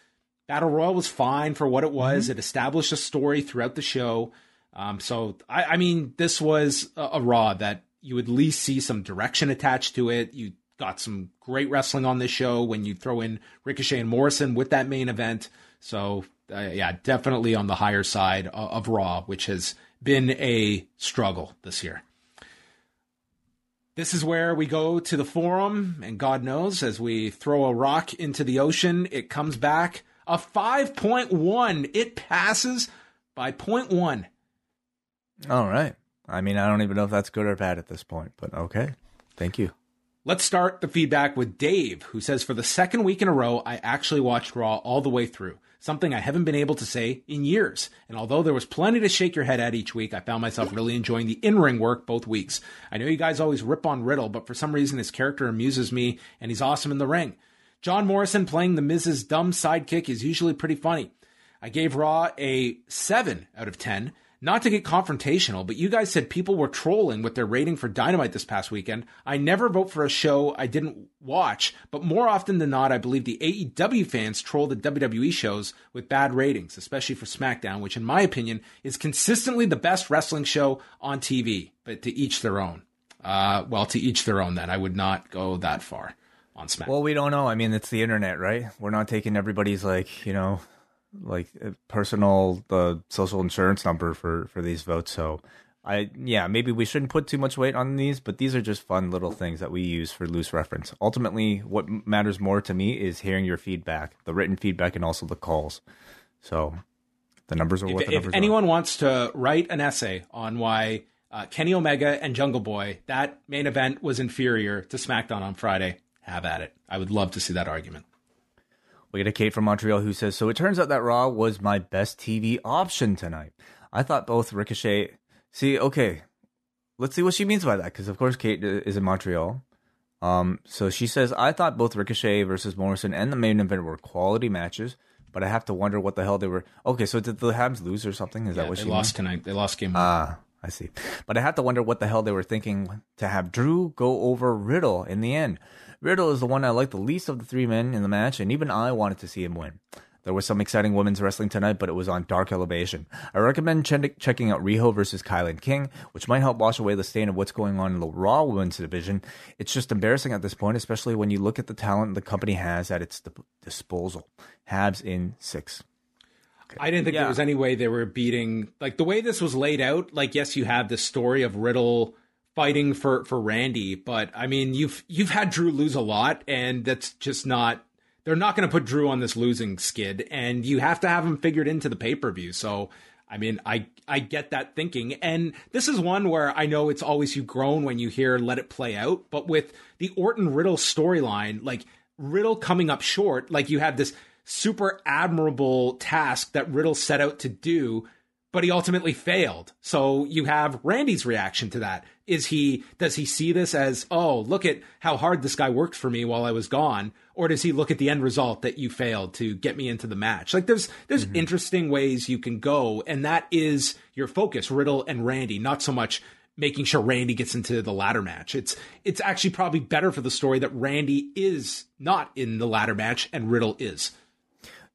Battle Royal was fine for what it was. Mm-hmm. It established a story throughout the show. Um, so I, I, mean, this was a, a, Raw that you at least see some direction attached to it. You got some great wrestling on this show when you throw in Ricochet and Morrison with that main event. So uh, yeah, definitely on the higher side of, of Raw, which has been a struggle this year. This is where we go to the forum, and God knows, as we throw a rock into the ocean, it comes back a 5.1. It passes by 0.1. All right. I mean, I don't even know if that's good or bad at this point, but okay. Thank you. Let's start the feedback with Dave, who says, For the second week in a row, I actually watched Raw all the way through something I haven't been able to say in years. And although there was plenty to shake your head at each week, I found myself really enjoying the in ring work both weeks. I know you guys always rip on Riddle, but for some reason his character amuses me and he's awesome in the ring. John Morrison playing the Miz's dumb sidekick is usually pretty funny. I gave Raw a 7 out of 10 not to get confrontational, but you guys said people were trolling with their rating for Dynamite this past weekend. I never vote for a show I didn't watch, but more often than not, I believe the AEW fans troll the WWE shows with bad ratings, especially for SmackDown, which in my opinion is consistently the best wrestling show on TV, but to each their own. Uh, well, to each their own then. I would not go that far on SmackDown. Well, we don't know. I mean, it's the internet, right? We're not taking everybody's like, you know, like uh, personal the social insurance number for for these votes. So I yeah, maybe we shouldn't put too much weight on these, but these are just fun little things that we use for loose reference. Ultimately, what matters more to me is hearing your feedback, the written feedback, and also the calls. So the numbers are what if, the numbers if anyone are. wants to write an essay on why uh, Kenny Omega and Jungle Boy that main event was inferior to SmackDown on Friday, have at it. I would love to see that argument. We get a Kate from Montreal who says, So it turns out that Raw was my best TV option tonight. I thought both Ricochet. See, okay, let's see what she means by that, because of course Kate is in Montreal. Um, so she says, I thought both Ricochet versus Morrison and the main event were quality matches, but I have to wonder what the hell they were. Okay, so did the Habs lose or something? Is yeah, that what they she lost meant? tonight? They lost game. Ah, I see. But I have to wonder what the hell they were thinking to have Drew go over Riddle in the end. Riddle is the one I like the least of the three men in the match, and even I wanted to see him win. There was some exciting women's wrestling tonight, but it was on Dark Elevation. I recommend ch- checking out Riho versus Kilynn King, which might help wash away the stain of what's going on in the Raw women's division. It's just embarrassing at this point, especially when you look at the talent the company has at its disposal. Habs in six. Okay. I didn't think yeah. there was any way they were beating like the way this was laid out. Like, yes, you have the story of Riddle fighting for for Randy, but I mean, you've you've had Drew lose a lot, and that's just not. They're not going to put Drew on this losing skid, and you have to have him figured into the pay per view. So, I mean, I I get that thinking, and this is one where I know it's always you groan when you hear "let it play out," but with the Orton Riddle storyline, like Riddle coming up short, like you have this super admirable task that Riddle set out to do but he ultimately failed. So you have Randy's reaction to that. Is he does he see this as, "Oh, look at how hard this guy worked for me while I was gone?" Or does he look at the end result that you failed to get me into the match? Like there's there's mm-hmm. interesting ways you can go and that is your focus, Riddle and Randy, not so much making sure Randy gets into the ladder match. It's it's actually probably better for the story that Randy is not in the ladder match and Riddle is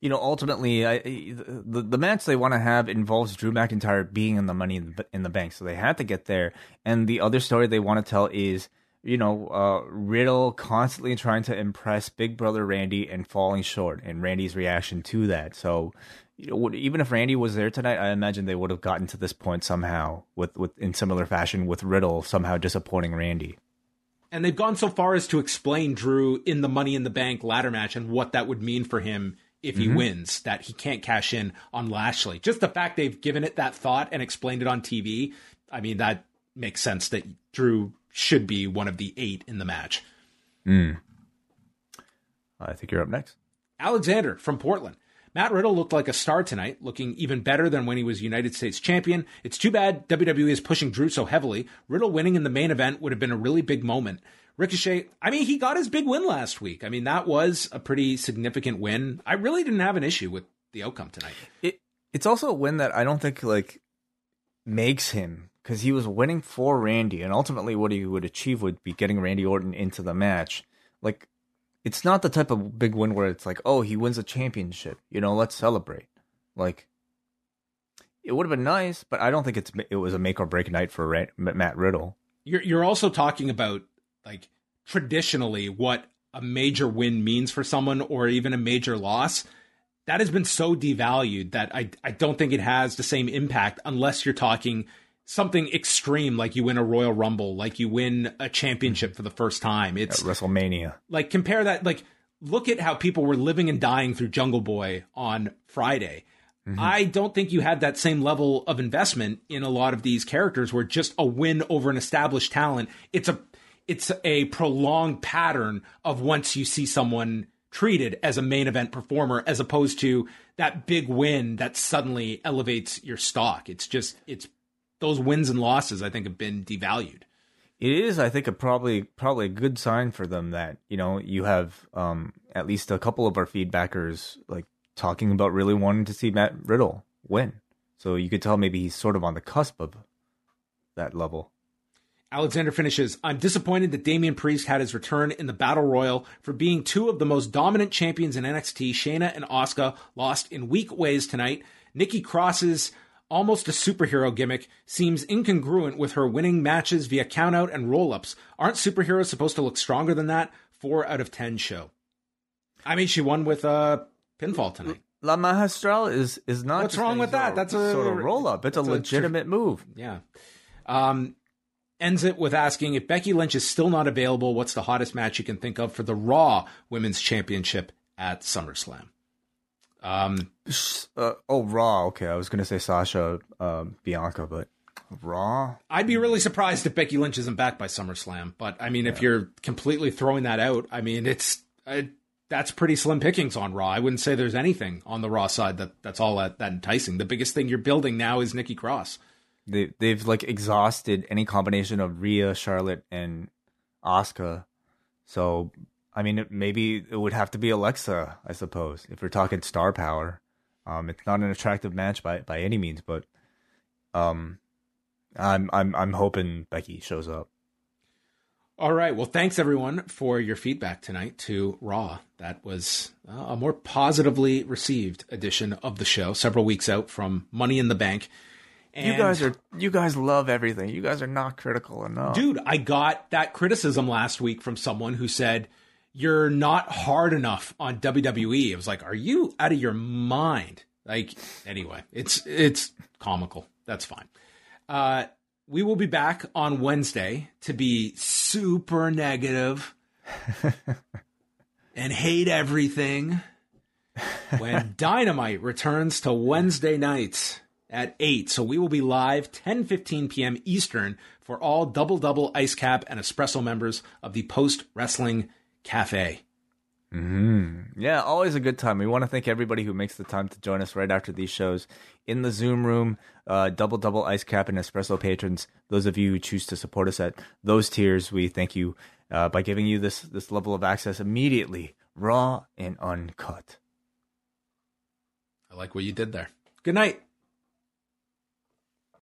you know, ultimately, I, the the match they want to have involves Drew McIntyre being in the Money in the, in the Bank, so they had to get there. And the other story they want to tell is, you know, uh, Riddle constantly trying to impress Big Brother Randy and falling short, and Randy's reaction to that. So, you know, even if Randy was there tonight, I imagine they would have gotten to this point somehow, with with in similar fashion, with Riddle somehow disappointing Randy. And they've gone so far as to explain Drew in the Money in the Bank ladder match and what that would mean for him if he mm-hmm. wins that he can't cash in on Lashley. Just the fact they've given it that thought and explained it on TV, I mean that makes sense that Drew should be one of the eight in the match. Mm. I think you're up next. Alexander from Portland. Matt Riddle looked like a star tonight, looking even better than when he was United States champion. It's too bad WWE is pushing Drew so heavily. Riddle winning in the main event would have been a really big moment. Ricochet, I mean, he got his big win last week. I mean, that was a pretty significant win. I really didn't have an issue with the outcome tonight. It it's also a win that I don't think like makes him because he was winning for Randy, and ultimately what he would achieve would be getting Randy Orton into the match. Like, it's not the type of big win where it's like, oh, he wins a championship. You know, let's celebrate. Like, it would have been nice, but I don't think it's it was a make or break night for Matt Riddle. You're you're also talking about like traditionally what a major win means for someone or even a major loss that has been so devalued that I, I don't think it has the same impact unless you're talking something extreme like you win a Royal Rumble, like you win a championship for the first time. It's At WrestleMania. Like compare that like look at how people were living and dying through Jungle Boy on Friday. Mm-hmm. I don't think you had that same level of investment in a lot of these characters where just a win over an established talent. It's a it's a prolonged pattern of once you see someone treated as a main event performer as opposed to that big win that suddenly elevates your stock. It's just it's those wins and losses I think have been devalued. It is, I think, a probably probably a good sign for them that you know you have um, at least a couple of our feedbackers like talking about really wanting to see Matt Riddle win. So you could tell maybe he's sort of on the cusp of that level. Alexander finishes, I'm disappointed that Damian Priest had his return in the Battle Royal for being two of the most dominant champions in NXT. Shayna and Asuka lost in weak ways tonight. Nikki Cross's almost a superhero gimmick seems incongruent with her winning matches via countout and roll-ups. Aren't superheroes supposed to look stronger than that? 4 out of 10 show. I mean, she won with a pinfall tonight. La Magistral is is not. What's wrong with that? That's a sort of roll up. It's a legitimate a move. Yeah. Um, ends it with asking if Becky Lynch is still not available, what's the hottest match you can think of for the Raw Women's Championship at SummerSlam? Um, uh, oh, Raw. Okay, I was going to say Sasha uh, Bianca, but Raw. I'd be really surprised if Becky Lynch isn't back by SummerSlam. But I mean, yeah. if you're completely throwing that out, I mean, it's that's pretty slim pickings on Raw. I wouldn't say there's anything on the Raw side that that's all that, that enticing. The biggest thing you're building now is Nikki Cross. They they've like exhausted any combination of Rhea, Charlotte, and Asuka. So I mean, maybe it would have to be Alexa, I suppose, if we're talking star power. Um, it's not an attractive match by by any means, but um, I'm I'm I'm hoping Becky shows up. All right. Well, thanks everyone for your feedback tonight to Raw. That was a more positively received edition of the show, several weeks out from Money in the Bank. And you guys are you guys love everything. You guys are not critical enough. Dude, I got that criticism last week from someone who said you're not hard enough on WWE. It was like, "Are you out of your mind?" Like anyway, it's it's comical. That's fine. Uh we will be back on Wednesday to be super negative and hate everything when Dynamite returns to Wednesday nights at 8. So we will be live 10:15 p.m. Eastern for all double double ice cap and espresso members of the Post Wrestling Cafe. Yeah, always a good time. We want to thank everybody who makes the time to join us right after these shows in the Zoom room. Uh, double double ice cap and espresso patrons. Those of you who choose to support us at those tiers, we thank you uh, by giving you this this level of access immediately, raw and uncut. I like what you did there. Good night.